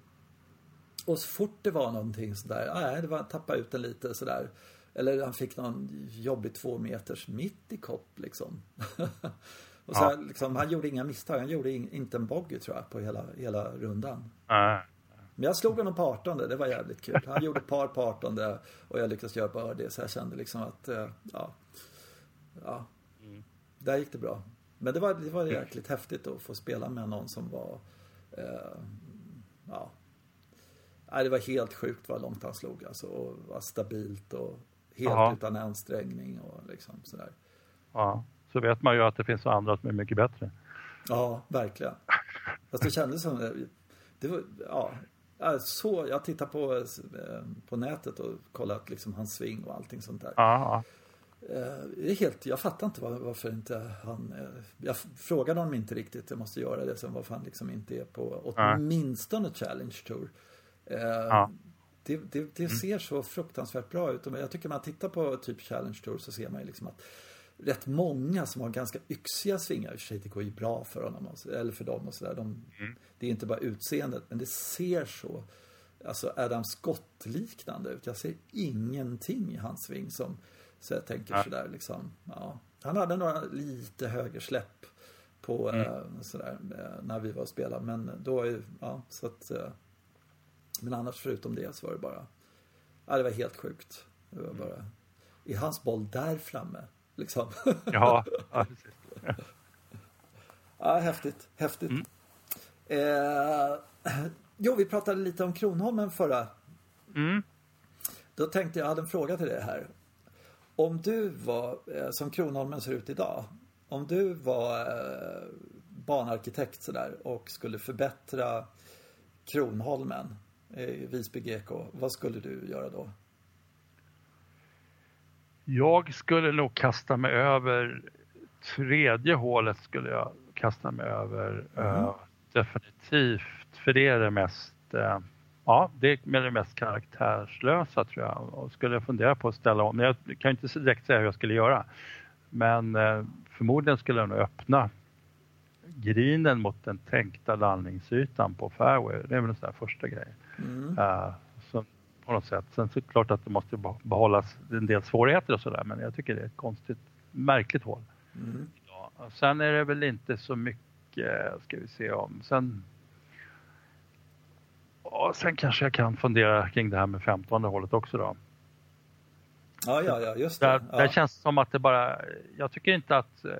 Och så fort det var någonting sådär, nej det var tappa ut den lite sådär. Eller han fick någon jobbig två meters mitt i kopp liksom. och så här, liksom, han gjorde inga misstag, han gjorde in, inte en bogey tror jag på hela, hela rundan. Nej. Men jag slog honom på 18 det var jävligt kul. Han gjorde par på 18 och jag lyckades göra birdie så jag kände liksom att, eh, ja. Ja. Där gick det bra. men det var, det var jäkligt häftigt att få spela med någon som var eh, ja, Nej, det var helt sjukt vad långt han slog alltså. Och var stabilt och helt Aha. utan ansträngning och liksom sådär. Ja, så vet man ju att det finns andra som är mycket bättre. Ja, verkligen. Fast det kändes som, det var, ja, så, jag tittade på, eh, på nätet och kollat liksom hans sving och allting sånt där. Ja. Eh, det är helt, jag fattar inte varför inte han... Eh, jag frågade honom inte riktigt, jag måste göra det sen varför han liksom inte är på åtminstone Challenge Tour. Ja. Det, det, det mm. ser så fruktansvärt bra ut. Jag tycker man tittar på typ Challenge Tour så ser man ju liksom att rätt många som har ganska yxiga svingar. I och för sig, det går ju bra för honom, eller för dem och sådär. De, mm. Det är inte bara utseendet, men det ser så alltså Adam Scott-liknande ut. Jag ser ingenting i hans sving som, så jag tänker ja. sådär liksom, ja. Han hade några lite högre släpp på mm. eh, sådär, eh, när vi var och spelade, men då, ja, så att eh, men annars förutom det så var det bara, ja det var helt sjukt. Det var bara, i hans boll där framme Liksom. Ja, ja, ja häftigt, häftigt. Mm. Eh, jo, vi pratade lite om Kronholmen förra. Mm. Då tänkte jag, jag hade en fråga till dig här. Om du var, eh, som Kronholmen ser ut idag, om du var eh, banarkitekt sådär och skulle förbättra Kronholmen i Visby GK, vad skulle du göra då? Jag skulle nog kasta mig över tredje hålet skulle jag kasta mig över mm. uh, definitivt för det är det mest uh, ja det är det mest karaktärslösa tror jag och skulle jag fundera på att ställa om, men jag kan inte direkt säga hur jag skulle göra men uh, förmodligen skulle jag nog öppna grinen mot den tänkta landningsytan på fairway. Det är väl en sån där första grej. Mm. På något sätt. Sen så är det klart att det måste behållas en del svårigheter och sådär men jag tycker det är ett konstigt, märkligt hål. Mm. Ja, sen är det väl inte så mycket, ska vi se om, sen Ja, sen kanske jag kan fundera kring det här med 15 hålet också då. Ja, ja, ja, just det. Där, ja. där känns det som att det bara, jag tycker inte att eh,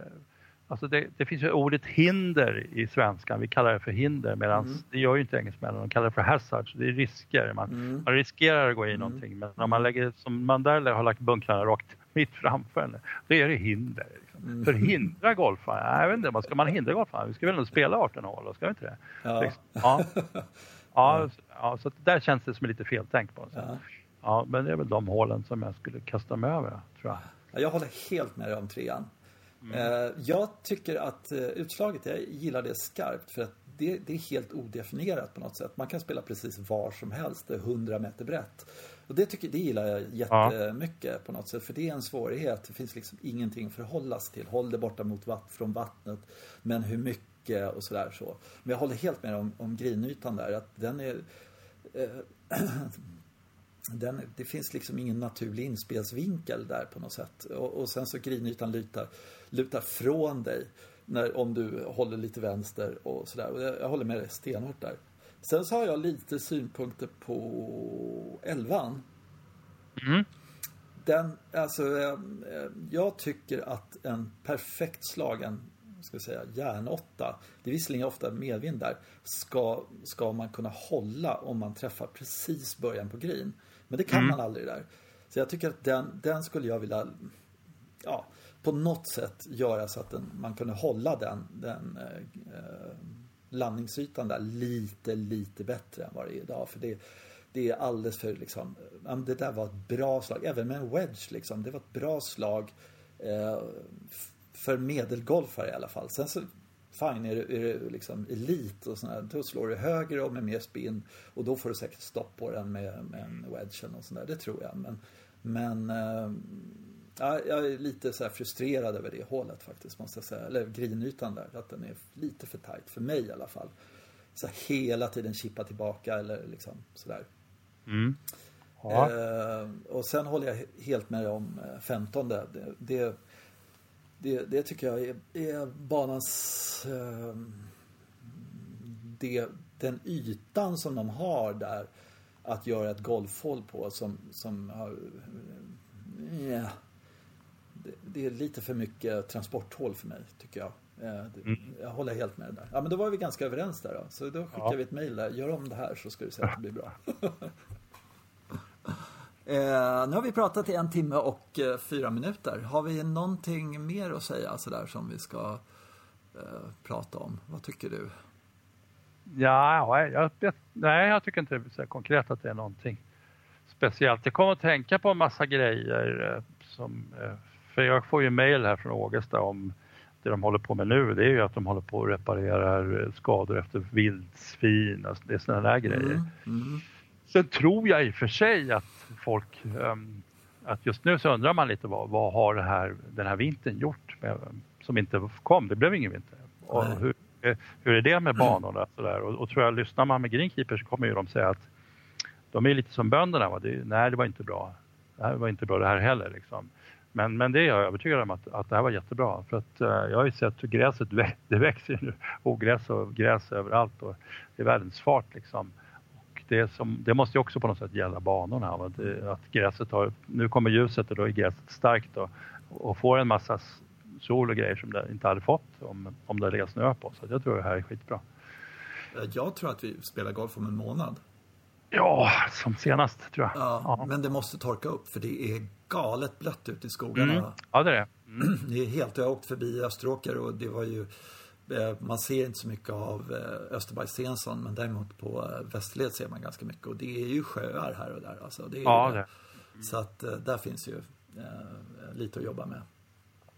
Alltså det, det, finns ju ordet hinder i svenskan, vi kallar det för hinder medan mm. det gör ju inte engelsmännen, de kallar det för hazards, det är risker. Man, mm. man riskerar att gå i mm. någonting men om man lägger, som man där har lagt bunkrarna rakt mitt framför en, då är det hinder. Liksom. Mm. Förhindra golfaren? Jag vet inte, ska man hindra golfaren? Vi ska väl ändå spela 18 hål, ska vi inte det? Ja. Liksom. Ja. ja, ja, så där känns det som lite feltänk på. Så. Ja. ja, men det är väl de hålen som jag skulle kasta mig över, tror jag. Jag håller helt med dig om trean. Mm. Jag tycker att eh, utslaget, jag gillar det skarpt för att det, det, är helt odefinierat på något sätt. Man kan spela precis var som helst, det är 100 meter brett. Och det, tycker, det gillar jag jättemycket ja. på något sätt, för det är en svårighet. Det finns liksom ingenting att förhålla sig till. Håll det borta mot vatt, från vattnet, men hur mycket och sådär så. Men jag håller helt med om, om grinytan där, att den är eh, den, det finns liksom ingen naturlig inspelsvinkel där på något sätt. Och, och sen så grinytan lutar, lutar från dig när, om du håller lite vänster och sådär. Jag, jag håller med dig stenhårt där. Sen så har jag lite synpunkter på elvan. Mm. Den, alltså, eh, jag tycker att en perfekt slagen ska säga, järnåtta, det är visserligen ofta medvind där, ska, ska man kunna hålla om man träffar precis början på green. Men det kan mm. man aldrig där. Så jag tycker att den, den skulle jag vilja, ja, på något sätt göra så att den, man kunde hålla den, den eh, eh, landningsytan där lite, lite bättre än vad det är idag. För det, det är alldeles för liksom, det där var ett bra slag, även med en wedge liksom. Det var ett bra slag eh, för medelgolfare i alla fall. Sen så fine, är du, är du liksom elit och sådär, då slår du högre och med mer spin och då får du säkert stopp på den med, med en wedge eller sådär, sånt där, det tror jag. Men, men eh, äh, jag är lite så frustrerad över det hålet faktiskt, måste jag säga. Eller grinytan där, att den är lite för tight, för mig i alla fall. Så hela tiden chippa tillbaka eller liksom sådär. Mm. Ja. Eh, och sen håller jag helt med om 15. Det, det, det, det tycker jag är, är banans... Eh, det, den ytan som de har där att göra ett golfhål på som, som har... Yeah, det, är lite för mycket transporthål för mig, tycker jag. Mm. Jag håller helt med där. Ja, men då var vi ganska överens där då. Så då skickar ja. vi ett mejl där. Gör om det här så ska du se att det blir bra. eh, nu har vi pratat i en timme och eh, fyra minuter. Har vi någonting mer att säga sådär som vi ska eh, prata om? Vad tycker du? Ja, jag, jag, nej, jag tycker inte det är konkret att det är någonting speciellt. Jag kommer att tänka på en massa grejer eh, som, eh, för jag får ju mejl här från Ågesta om det de håller på med nu. Det är ju att de håller på och reparerar eh, skador efter vildsvin och det är sådana där grejer. Mm, mm. Sen tror jag i och för sig att folk, um, att just nu så undrar man lite vad, vad har det här, den här vintern gjort med, som inte kom, det blev ingen vinter. Och hur, hur är det med banorna? Så där? Och, och tror jag, lyssnar man med Greenkeeper så kommer ju de säga att de är lite som bönderna. Va? Det, nej, det var inte bra. Det här var inte bra det här heller. Liksom. Men, men det är jag övertygad om att, att det här var jättebra. För att uh, jag har ju sett hur gräset det växer nu. Ogräs och gräs överallt och det är världens fart liksom. Och det, som, det måste ju också på något sätt gälla banorna. Det, att gräset har, nu kommer ljuset och då är gräset starkt och, och får en massa sol och grejer som det inte hade fått om, om det legat snö på. Så jag tror det här är skitbra. Jag tror att vi spelar golf om en månad. Ja, som senast tror jag. Ja, ja. Men det måste torka upp för det är galet blött ute i skogarna. Mm. Ja, det är det. Mm. Det är helt, jag har åkt förbi Österåker och det var ju eh, man ser inte så mycket av eh, Österberg-Stensson men däremot på eh, Västerled ser man ganska mycket och det är ju sjöar här och där. Alltså, det är ja, det. Mm. Så att där finns ju eh, lite att jobba med.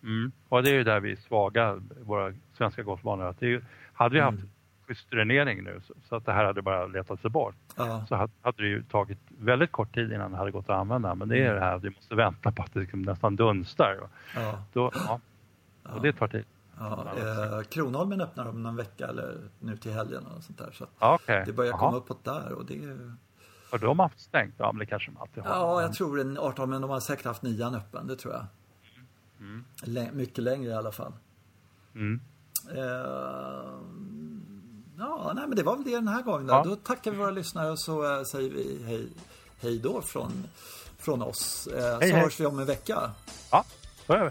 Mm. Och det är ju där vi är svaga, våra svenska golfbanor. Att det är ju, hade vi haft mm schysst dränering nu så att det här hade bara letat sig bort. Ja. Så hade det ju tagit väldigt kort tid innan det hade gått att använda. Men det är mm. det här vi måste vänta på att det liksom nästan dunstar. Ja. Då, ja. Och det tar tid. Ja, eh, Kronholmen öppnar om någon vecka eller nu till helgen och sånt där. Så okay. det börjar komma uppåt där och det Har de haft stängt? Ja, men det kanske de alltid har. Ja, jag tror en 18, men de har säkert haft nian öppen, det tror jag. Mm. mycket längre i alla fall. Mm. Eh, Ja, nej, men det var väl det den här gången. Då, ja. då tackar vi våra lyssnare och så äh, säger vi hej, hej då från, från oss. Äh, hej, så hej. hörs vi om en vecka. Ja, så gör vi.